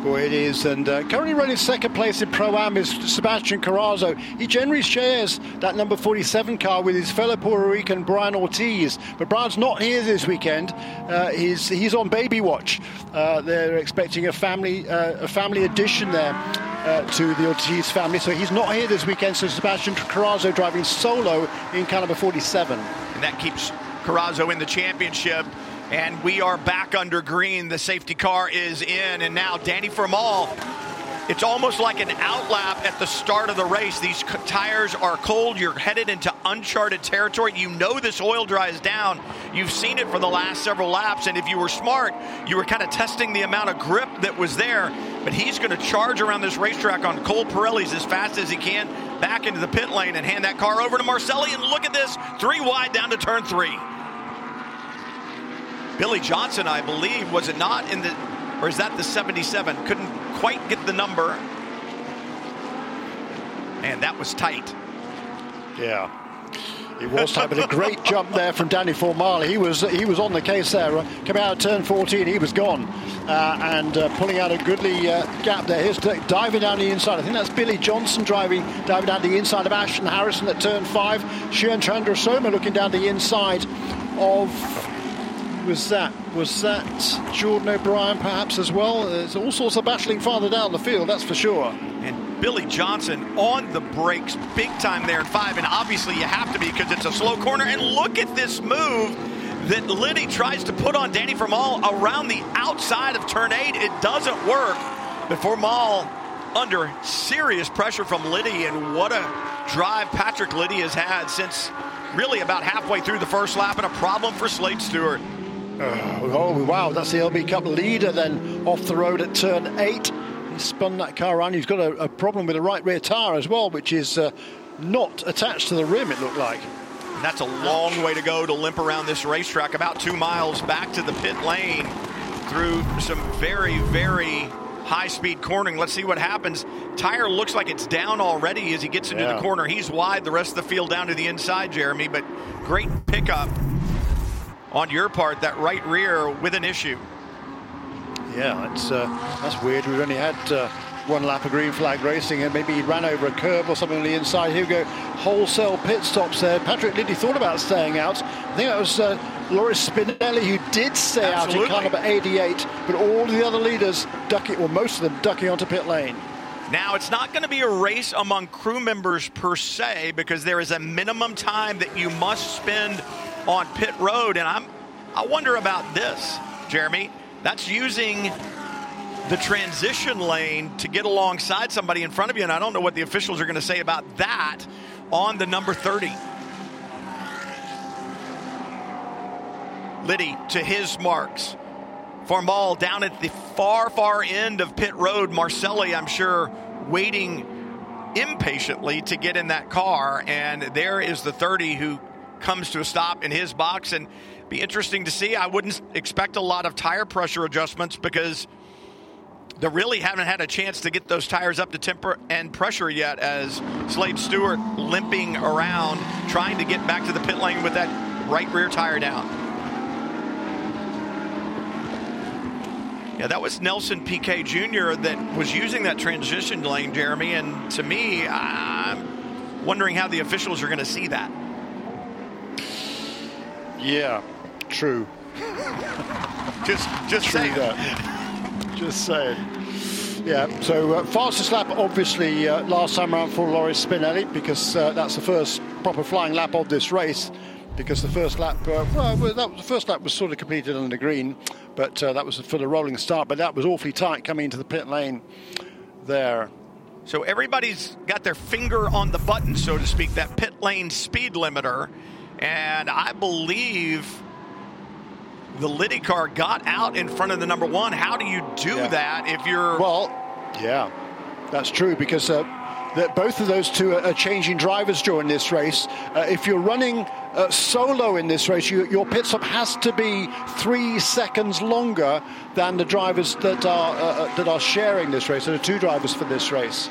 Boy, it is. And uh, currently running second place in Pro Am is Sebastian Carazza. He generally shares that number 47 car with his fellow Puerto Rican Brian Ortiz. But Brian's not here this weekend. Uh, he's he's on baby watch. Uh, they're expecting a family uh, a family addition there. Uh, to the Ortiz family, so he's not here this weekend. So Sebastian Carazza driving solo in car number 47, and that keeps Carazza in the championship. And we are back under green. The safety car is in. And now Danny Formal. It's almost like an outlap at the start of the race. These tires are cold. You're headed into uncharted territory. You know this oil dries down. You've seen it for the last several laps. And if you were smart, you were kind of testing the amount of grip that was there. But he's going to charge around this racetrack on cold Pirellis as fast as he can back into the pit lane and hand that car over to Marcelli. And look at this three wide down to turn three. Billy Johnson, I believe, was it not in the, or is that the 77? Couldn't quite get the number. And that was tight. Yeah. It was tight, but a great [laughs] jump there from Danny Formal. He was he was on the case there. Coming out of turn 14, he was gone. Uh, and uh, pulling out a goodly uh, gap there. Here's diving down the inside. I think that's Billy Johnson driving, diving down the inside of Ashton Harrison at turn five. Shehan Chandrasoma looking down the inside of was that? Was that Jordan O'Brien perhaps as well? There's all sorts of battling farther down the field, that's for sure. And Billy Johnson on the brakes big time there in five. And obviously you have to be because it's a slow corner. And look at this move that Liddy tries to put on Danny Formal around the outside of turn eight. It doesn't work. But Formal under serious pressure from Liddy. And what a drive Patrick Liddy has had since really about halfway through the first lap and a problem for Slade Stewart. Oh, oh, wow, that's the LB Cup leader then off the road at turn eight. He spun that car around. He's got a, a problem with the right rear tyre as well, which is uh, not attached to the rim, it looked like. And that's a long way to go to limp around this racetrack, about two miles back to the pit lane through some very, very high speed cornering. Let's see what happens. Tire looks like it's down already as he gets into yeah. the corner. He's wide, the rest of the field down to the inside, Jeremy, but great pickup on your part, that right rear with an issue. Yeah, that's uh, that's weird. We've only had uh, one lap of green flag racing, and maybe he ran over a curb or something on the inside. Here we go, wholesale pit stops there. Patrick Liddy thought about staying out. I think that was uh, Loris Spinelli who did stay Absolutely. out in car number 88, but all the other leaders ducking, or most of them ducking onto pit lane. Now, it's not going to be a race among crew members per se because there is a minimum time that you must spend on pit road. And I'm, I wonder about this, Jeremy. That's using the transition lane to get alongside somebody in front of you. And I don't know what the officials are going to say about that on the number 30. Liddy to his marks. Formal down at the far, far end of pit road. Marcelli, I'm sure, waiting impatiently to get in that car. And there is the 30 who comes to a stop in his box and be interesting to see. I wouldn't expect a lot of tire pressure adjustments because they really haven't had a chance to get those tires up to temper and pressure yet as Slade Stewart limping around trying to get back to the pit lane with that right rear tire down. Yeah, that was Nelson Piquet Jr. that was using that transition lane, Jeremy. And to me, I'm wondering how the officials are going to see that. Yeah, true. just just true saying that. Just saying. Yeah, so uh, fastest lap obviously uh, last time around for Loris Spinelli because uh, that's the first proper flying lap of this race. Because the first lap, uh, well, that, the first lap was sort of completed on the green, but uh, that was for the rolling start. But that was awfully tight coming into the pit lane there. So everybody's got their finger on the button, so to speak, that pit lane speed limiter. And I believe the Liddy car got out in front of the number one. How do you do yeah. that if you're. Well, yeah, that's true because uh, that both of those two are changing drivers during this race. Uh, if you're running uh, solo in this race, you, your pit stop has to be three seconds longer than the drivers that are uh, uh that are sharing this race. There are two drivers for this race.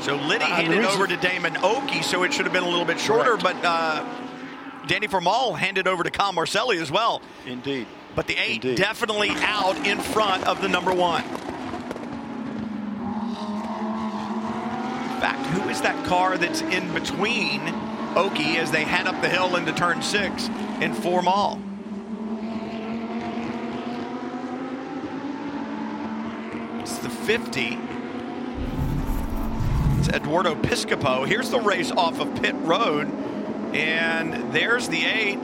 So Liddy handed over to Damon Ockey, so it should have been a little bit shorter, Correct. but uh, Danny Formal handed over to Kyle Marcelli as well. Indeed. But the eight Indeed. definitely out in front of the number one. In fact, who is that car that's in between Ockey as they head up the hill into turn six in Formal? It's the 50. It's Eduardo Piscopo. Here's the race off of pit road. And there's the eight.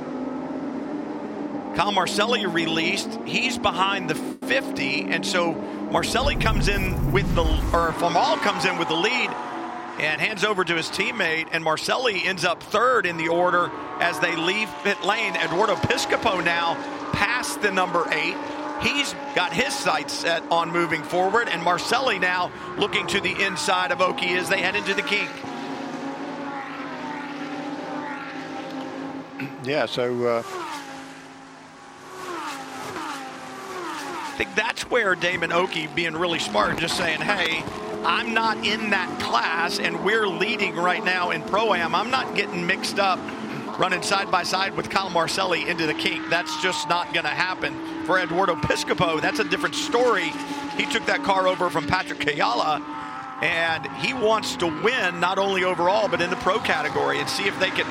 Kyle Marcelli released. He's behind the 50. And so Marcelli comes in with the, or Formal comes in with the lead and hands over to his teammate. And Marcelli ends up third in the order as they leave pit lane. Eduardo Piscopo now past the number eight. He's got his sights set on moving forward. And Marcelli now looking to the inside of Ockey as they head into the kink. Yeah, so. Uh... I think that's where Damon Ockey being really smart, just saying, hey, I'm not in that class, and we're leading right now in Pro Am. I'm not getting mixed up running side by side with Kyle Marcelli into the kink. That's just not going to happen. For Eduardo Piscopo, that's a different story. He took that car over from Patrick Kujala, and he wants to win not only overall, but in the pro category and see if they can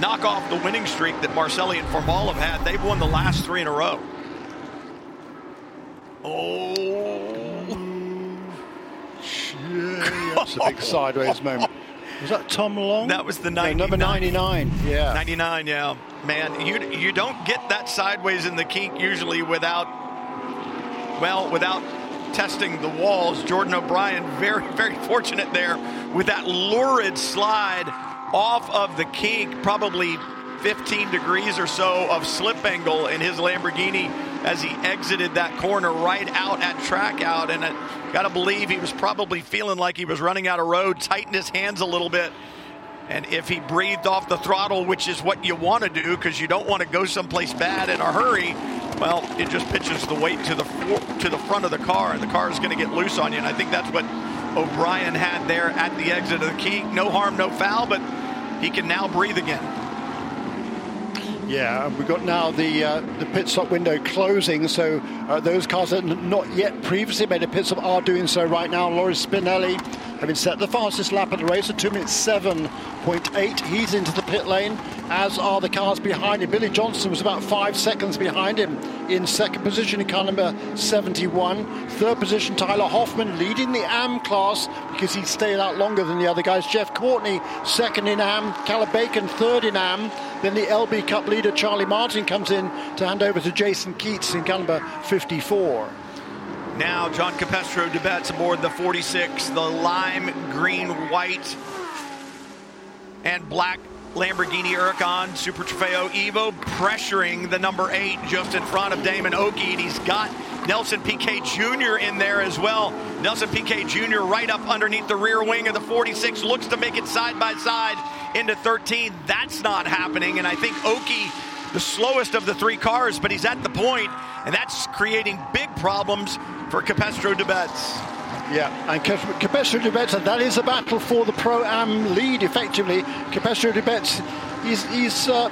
knock off the winning streak that Marcelli and Formal have had. They've won the last three in a row. Oh. Yeah, that's a big sideways moment. Was that Tom Long? That was the 99. No, number 99. Yeah. 99, yeah. Man, you you don't get that sideways in the kink usually without well, without testing the walls. Jordan O'Brien very very fortunate there with that lurid slide off of the kink, probably 15 degrees or so of slip angle in his Lamborghini as he exited that corner right out at track out. And I got to believe he was probably feeling like he was running out of road, tightened his hands a little bit. And if he breathed off the throttle, which is what you want to do because you don't want to go someplace bad in a hurry, well, it just pitches the weight to the to the front of the car, and the car is going to get loose on you. And I think that's what O'Brien had there at the exit of the key. No harm, no foul, but he can now breathe again. Yeah, we've got now the uh, the pit stop window closing, so uh, those cars that not yet previously made a pit stop are doing so right now. Loris Spinelli having set the fastest lap of the race at 2 minutes 7.8. He's into the pit lane, as are the cars behind him. Billy Johnson was about five seconds behind him in second position in car number 71. Third position, Tyler Hoffman leading the AM class because he stayed out longer than the other guys. Jeff Courtney second in AM, Caleb Bacon third in AM. Then the LB Cup leader, Charlie Martin, comes in to hand over to Jason Keats in car number 54. Now, John Capestro Dubets aboard the 46, the lime, green, white, and black Lamborghini Huracan Super Trofeo Evo pressuring the number eight just in front of Damon Ockey. And he's got Nelson Piquet Jr. in there as well. Nelson Piquet Jr. right up underneath the rear wing of the 46 looks to make it side by side into 13. That's not happening. And I think Ockey the slowest of the three cars, but he's at the point, and that's creating big problems for Capestro Dubets. Yeah, and Capestro Dubets, that is a battle for the Pro Am lead effectively. Capestro Dubets, he's, he's uh,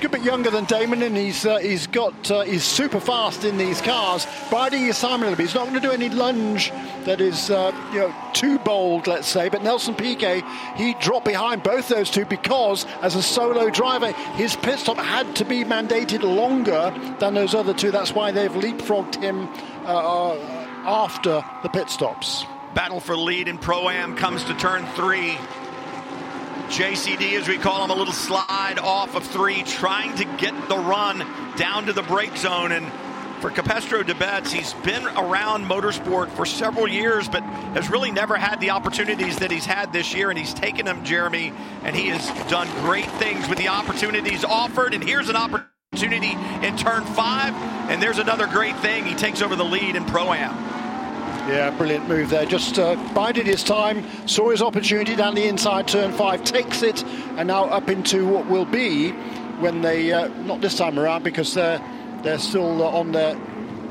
good bit younger than Damon, and he's uh, he's got uh, he's super fast in these cars, biding his time a little bit. He's not going to do any lunge that is uh, you know too bold, let's say. But Nelson Piquet, he dropped behind both those two because as a solo driver, his pit stop had to be mandated longer than those other two. That's why they've leapfrogged him. Uh, uh, after the pit stops. Battle for lead in Pro Am comes to turn three. JCD, as we call him, a little slide off of three, trying to get the run down to the break zone. And for Capestro Dubets, he's been around motorsport for several years, but has really never had the opportunities that he's had this year. And he's taken them, Jeremy, and he has done great things with the opportunities offered. And here's an opportunity in turn five, and there's another great thing. He takes over the lead in Pro Am. Yeah, brilliant move there. Just uh, bided his time, saw his opportunity down the inside turn five, takes it, and now up into what will be when they, uh, not this time around because they're, they're still uh, on their,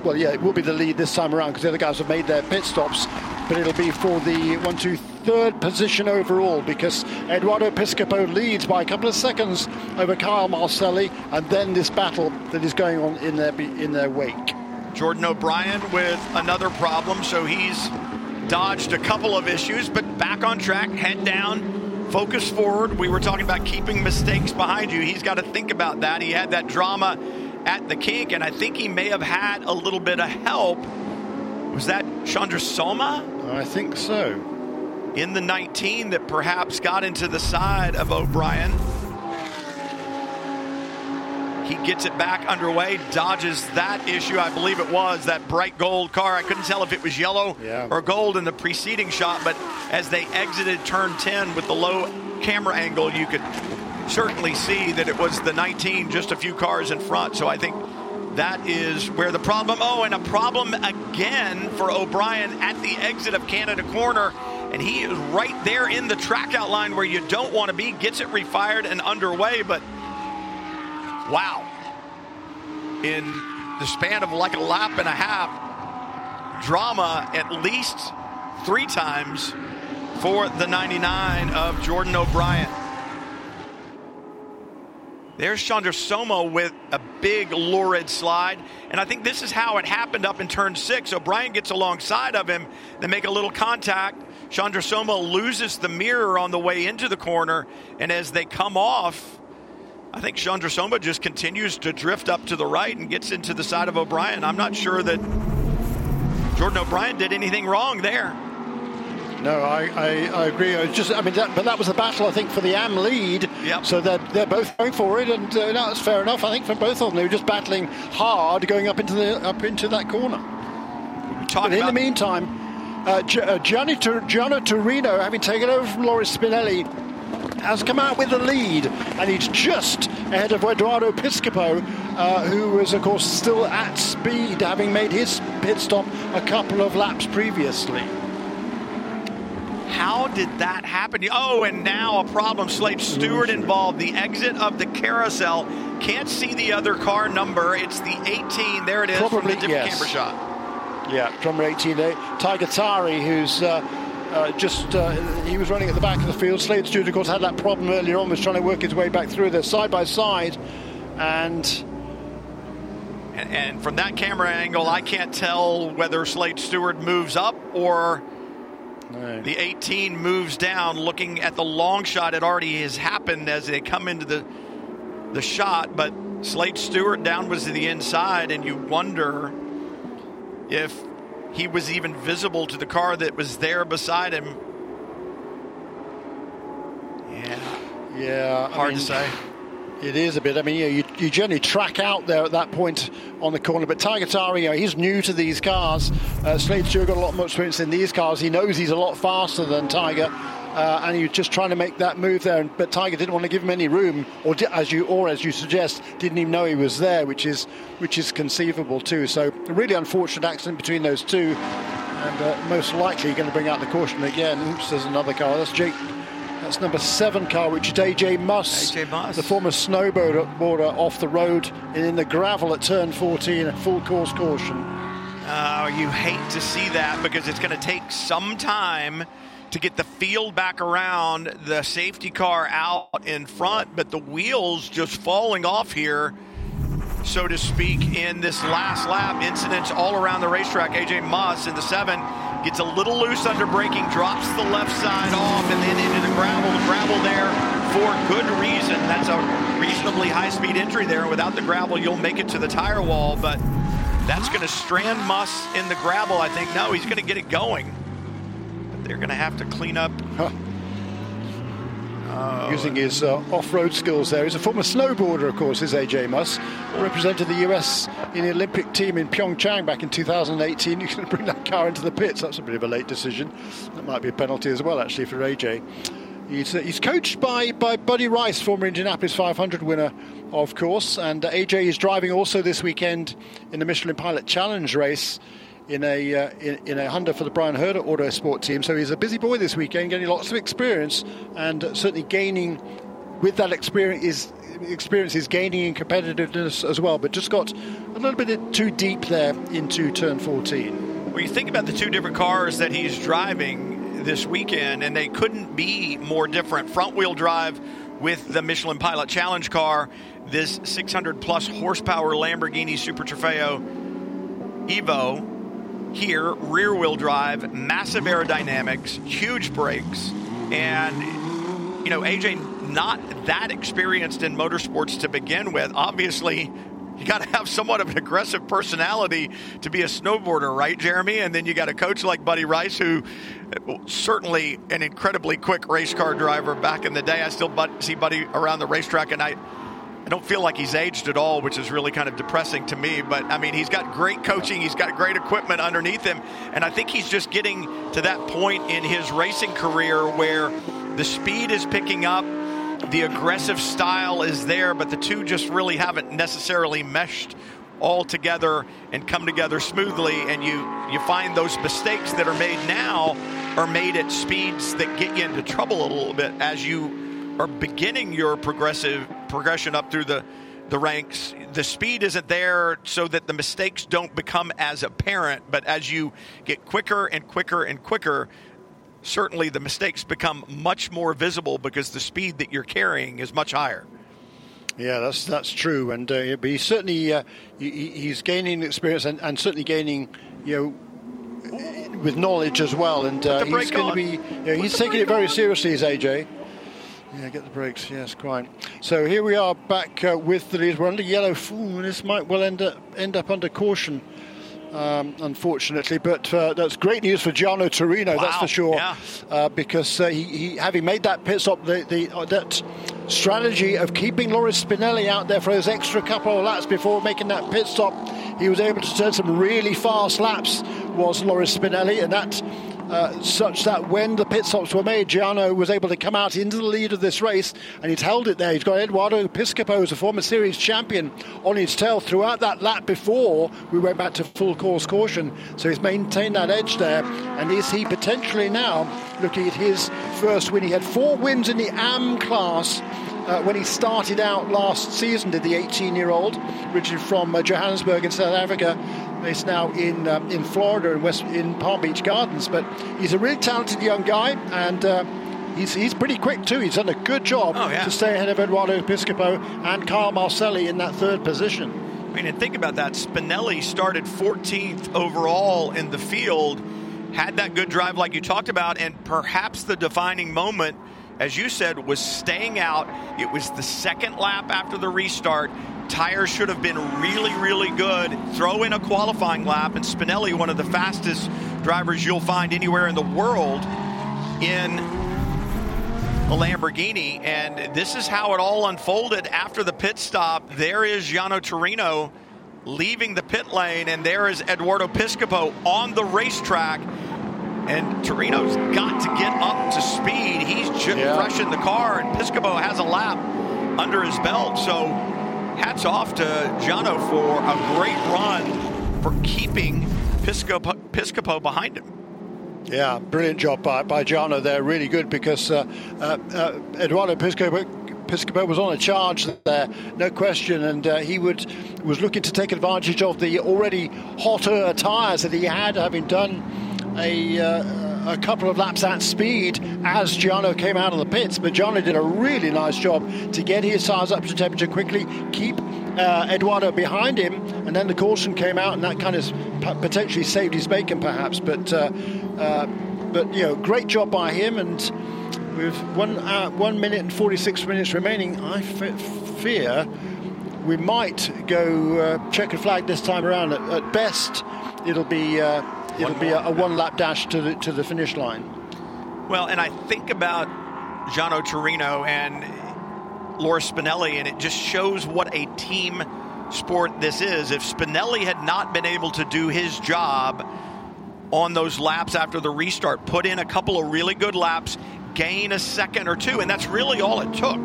well, yeah, it will be the lead this time around because the other guys have made their pit stops, but it'll be for the one, two, third position overall because Eduardo Piscopo leads by a couple of seconds over Kyle Marcelli, and then this battle that is going on in their, in their wake. Jordan O'Brien with another problem, so he's dodged a couple of issues, but back on track, head down, focus forward. We were talking about keeping mistakes behind you. He's got to think about that. He had that drama at the kink, and I think he may have had a little bit of help. Was that Chandrasoma? I think so. In the 19 that perhaps got into the side of O'Brien. He gets it back underway, dodges that issue. I believe it was that bright gold car. I couldn't tell if it was yellow yeah. or gold in the preceding shot, but as they exited turn 10 with the low camera angle, you could certainly see that it was the 19 just a few cars in front. So I think that is where the problem. Oh, and a problem again for O'Brien at the exit of Canada Corner. And he is right there in the track outline where you don't want to be. Gets it refired and underway, but Wow. In the span of like a lap and a half, drama at least three times for the 99 of Jordan O'Brien. There's Chandrasoma with a big lurid slide. And I think this is how it happened up in turn six. O'Brien gets alongside of him. They make a little contact. Chandrasoma loses the mirror on the way into the corner. And as they come off, I think Chandrasoma just continues to drift up to the right and gets into the side of O'Brien. I'm not sure that Jordan O'Brien did anything wrong there. No, I, I, I agree. I just, I mean, that, but that was a battle, I think, for the AM lead. Yep. So they're, they're both going for it, and uh, that's fair enough. I think for both of them, they were just battling hard going up into the up into that corner. But in the meantime, uh, G- uh, Gianni, Tur- Giano Taurino, having taken over from Loris Spinelli, has come out with the lead, and he's just ahead of Eduardo Piscopo, uh, who is, of course, still at speed, having made his pit stop a couple of laps previously. How did that happen? Oh, and now a problem. Slade Stewart involved. The exit of the carousel. Can't see the other car number. It's the 18. There it is Probably, from the different yes. camera shot. Yeah, drummer 18, uh, Tiger Tari, who's uh, uh, just uh, he was running at the back of the field. Slade Stewart, of course, had that problem earlier on, was trying to work his way back through there side by side, and. And, and from that camera angle, I can't tell whether Slade Stewart moves up or No. the 18 moves down. Looking at the long shot, it already has happened as they come into the the shot. But Slade Stewart down was to the inside, and you wonder if he was even visible to the car that was there beside him. Yeah, Yeah, I hard mean, to say. It is a bit. I mean, you, you, you generally track out there at that point on the corner. But Tiger Tari, you know, he's new to these cars. Uh, Slade Stewart got a lot more experience in these cars. He knows he's a lot faster than Tiger. Uh, and he was just trying to make that move there, but Tiger didn't want to give him any room, or as you or as you suggest, didn't even know he was there, which is which is conceivable too. So a really unfortunate accident between those two, and uh, most likely going to bring out the caution again. Oops, there's another car. That's Jake. That's number seven car, which is AJ Muss, AJ Muss. the former snowboarder off the road and in the gravel at turn 14, a full course caution. Uh, you hate to see that because it's going to take some time to get the field back around, the safety car out in front, but the wheels just falling off here, so to speak, in this last lap. Incidents all around the racetrack. AJ Muss in the seven gets a little loose under braking, drops the left side off, and then into the gravel. The gravel there for good reason. That's a reasonably high speed entry there. Without the gravel, you'll make it to the tire wall, but That's going to strand Muss in the gravel, I think. No, he's going to get it going. They're going to have to clean up. Huh. Uh, Using his uh, off-road skills there. He's a former snowboarder, of course, is AJ Muss. Represented the US in the Olympic team in Pyeongchang back in 2018. You can bring that car into the pits. That's a bit of a late decision. That might be a penalty as well, actually, for AJ. He's, uh, he's coached by, by Buddy Rice, former Indianapolis 500 winner, of course. And uh, AJ is driving also this weekend in the Michelin Pilot Challenge race in a uh, in, in, a Honda for the Bryan Herta Auto Sport team. So he's a busy boy this weekend, getting lots of experience and certainly gaining with that experience is experience is gaining in competitiveness as well. But just got a little bit too deep there into turn 14. When you think about the two different cars that he's driving this weekend, and they couldn't be more different. Front wheel drive with the Michelin Pilot Challenge car, this 600 plus horsepower Lamborghini Super Trofeo Evo here, rear wheel drive, massive aerodynamics, huge brakes, and you know, AJ not that experienced in motorsports to begin with. Obviously, you got to have somewhat of an aggressive personality to be a snowboarder, right, Jeremy? And then you got a coach like Buddy Rice, who certainly an incredibly quick race car driver back in the day. I still see Buddy around the racetrack, and I I don't feel like he's aged at all, which is really kind of depressing to me. But I mean, he's got great coaching, he's got great equipment underneath him, and I think he's just getting to that point in his racing career where the speed is picking up, the aggressive style is there, but the two just really haven't necessarily meshed all together and come together smoothly and you you find those mistakes that are made now are made at speeds that get you into trouble a little bit as you are beginning your progressive progression up through the the ranks. The speed isn't there so that the mistakes don't become as apparent, but as you get quicker and quicker and quicker, certainly the mistakes become much more visible because the speed that you're carrying is much higher. Yeah, that's that's true, and uh, but he's certainly uh, he, he's gaining experience and, and, certainly gaining you know with knowledge as well, and uh, he's going to be you know, he's taking it very on. seriously as AJ. Yeah, get the brakes. Yes, quite. So here we are back uh, with the lead. We're under yellow. Ooh, this might well end up, end up under caution, um, unfortunately. But uh, that's great news for Giano Taurino, wow. that's for sure. Yeah. Uh, because uh, he, he, having made that pit stop, the, the uh, that strategy of keeping Loris Spinelli out there for those extra couple of laps before making that pit stop, he was able to turn some really fast laps. Was Loris Spinelli, and that uh, such that when the pit stops were made, Giano was able to come out into the lead of this race, and he's held it there. He's got Eduardo Piscopo, as a former series champion, on his tail throughout that lap before we went back to full course caution. So he's maintained that edge there, and is he potentially now looking at his first win? He had four wins in the AM class. Uh, when he started out last season, did the 18 year old, originally from uh, Johannesburg in South Africa, He's now in um, in Florida in West in Palm Beach Gardens. But he's a really talented young guy, and uh, he's he's pretty quick too. He's done a good job oh, yeah. to stay ahead of Eduardo Piscopo and Kyle Marcelli in that third position. I mean, and think about that. Spinelli started 14th overall in the field, had that good drive like you talked about, and perhaps the defining moment as you said, was staying out. It was the second lap after the restart. Tires should have been really, really good. Throw in a qualifying lap, and Spinelli, one of the fastest drivers you'll find anywhere in the world, in a Lamborghini. And this is how it all unfolded after the pit stop. There is Giano Taurino leaving the pit lane, and there is Eduardo Piscopo on the racetrack. And Taurino's got to get up to speed. He's just yeah. fresh in the car, and Piscopo has a lap under his belt. So hats off to Giano for a great run for keeping Piscopo, Piscopo behind him. Yeah, brilliant job by, by Giano there. Really good because uh, uh, uh, Eduardo Piscopo Piscopo was on a charge there, no question, and uh, he would was looking to take advantage of the already hotter tyres that he had, having done a, uh, a couple of laps at speed as Giano came out of the pits. But Giano did a really nice job to get his tyres up to temperature quickly, keep uh, Eduardo behind him, and then the caution came out, and that kind of potentially saved his bacon, perhaps. But uh, uh, but you know, great job by him, and with one uh, one minute and 46 minutes remaining, I fear we might go uh, checkered flag this time around. At, at best, it'll be it'll be a, a, one lap dash to the to the finish line. Well, and I think about Giano Taurino and Loris Spinelli, and it just shows what a team sport this is. If Spinelli had not been able to do his job on those laps after the restart, put in a couple of really good laps, gain a second or two, and that's really all it took.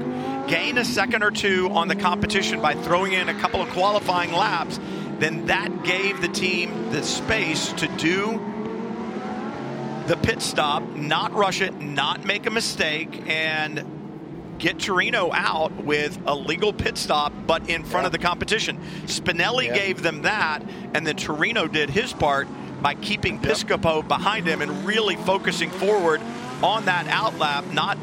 Gain a second or two on the competition by throwing in a couple of qualifying laps, then that gave the team the space to do the pit stop, not rush it, not make a mistake, and get Taurino out with a legal pit stop, but in front yeah. of the competition. Spinelli yeah. gave them that, and then Taurino did his part by keeping Piscopo yep. behind him and really focusing forward on that outlap, not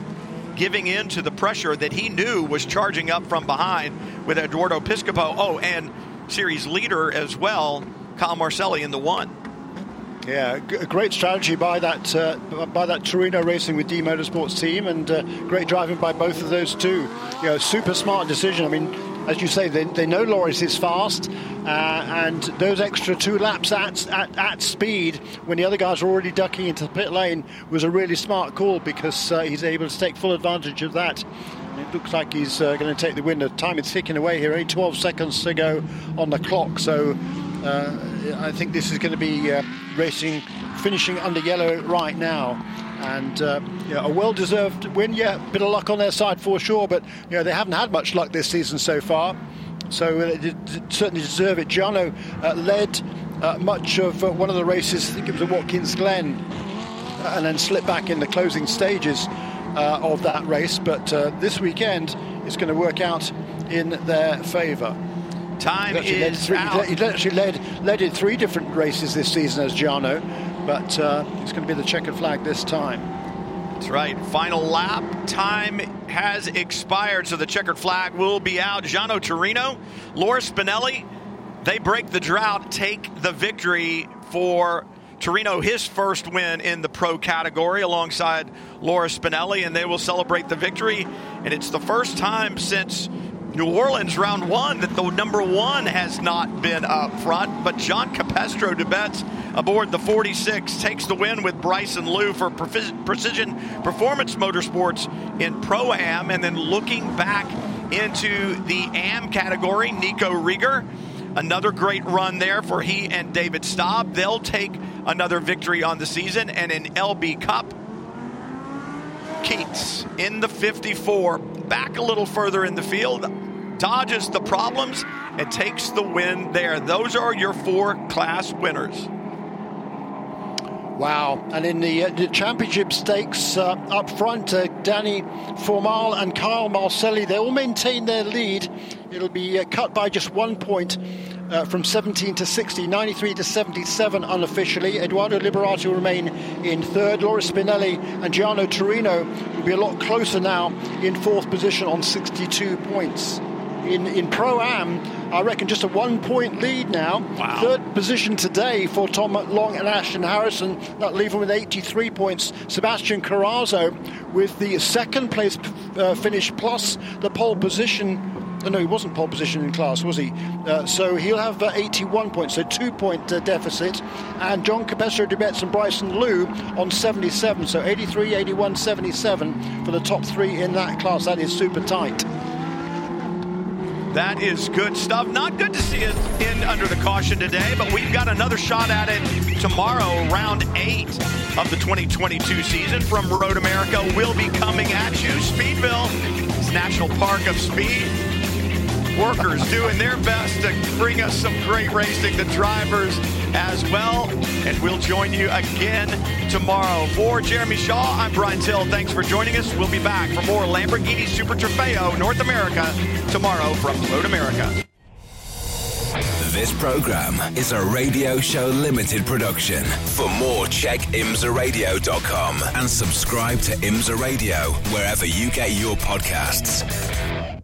giving in to the pressure that he knew was charging up from behind with Eduardo Piscopo. Oh, and series leader as well, Kyle Marcelli in the one. Yeah, a great strategy by that uh, by that Taurino Racing with D Motorsports team, and uh, great driving by both of those two. You know, super smart decision. I mean, as you say, they, they know Loris is fast, uh, and those extra two laps at, at, at speed when the other guys are already ducking into the pit lane was a really smart call because uh, he's able to take full advantage of that. It looks like he's uh, going to take the win. The time is ticking away here, only 12 seconds to go on the clock, so uh, I think this is going to be uh, racing, finishing under yellow right now. And uh, you a well-deserved win. Yeah, a bit of luck on their side for sure, but you know they haven't had much luck this season so far. So uh, they certainly deserve it. Giano uh, led much of one of the races. I think it was at Watkins Glen, and then slipped back in the closing stages of that race. But this weekend, it's going to work out in their favour. Time is three, out. He actually led, led in three different races this season as Giano, but uh, it's going to be the checkered flag this time. That's right. Final lap. Time has expired, so the checkered flag will be out. Giano Taurino, Loris Spinelli, they break the drought, take the victory for Taurino, his first win in the pro category alongside Loris Spinelli, and they will celebrate the victory. And it's the first time since New Orleans round one that the number one has not been up front, but John Capestro Dubets aboard the 46 takes the win with Bryson Liu for Precision Performance Motorsports in Pro Am, and then looking back into the Am category, Nico Rieger. Another great run there for he and David Staub. They'll take another victory on the season, and in LB Cup, Keats in the 54, back a little further in the field, dodges the problems and takes the win there. Those are your four class winners. Wow. And in the, uh, the championship stakes uh, up front, uh, Danny Formal and Kyle Marcelli, they all maintain their lead. It'll be uh, cut by just one point uh, from 17 to 60, 93 to 77 unofficially. Eduardo Liberato will remain in third. Loris Spinelli and Giano Taurino will be a lot closer now in fourth position on 62 points. In, in Pro Am, I reckon just a one point lead now. Wow. Third position today for Tom Long and Ashton Harrison. That leave them with 83 points. Sebastian Carazza with the second place uh, finish plus the pole position no, he wasn't pole position in class, was he? Uh, so he'll have uh, 81 points, so two point uh, deficit. And John Capestro Dubets and Bryson Liu on 77, so 83, 81, 77 for the top three in that class. That is super tight. That is good stuff. Not good to see it in under the caution today, but we've got another shot at it tomorrow, round eight of the 2022 season from Road America will be coming at you. Speedville National Park of Speed workers doing their best to bring us some great racing, the drivers as well. And we'll join you again tomorrow. For Jeremy Shaw, I'm Brian Till. Thanks for joining us. We'll be back for more Lamborghini Super Trofeo North America tomorrow from Road America. This program is a radio show limited production. For more, check imsaradio.com and subscribe to Imsa Radio wherever you get your podcasts.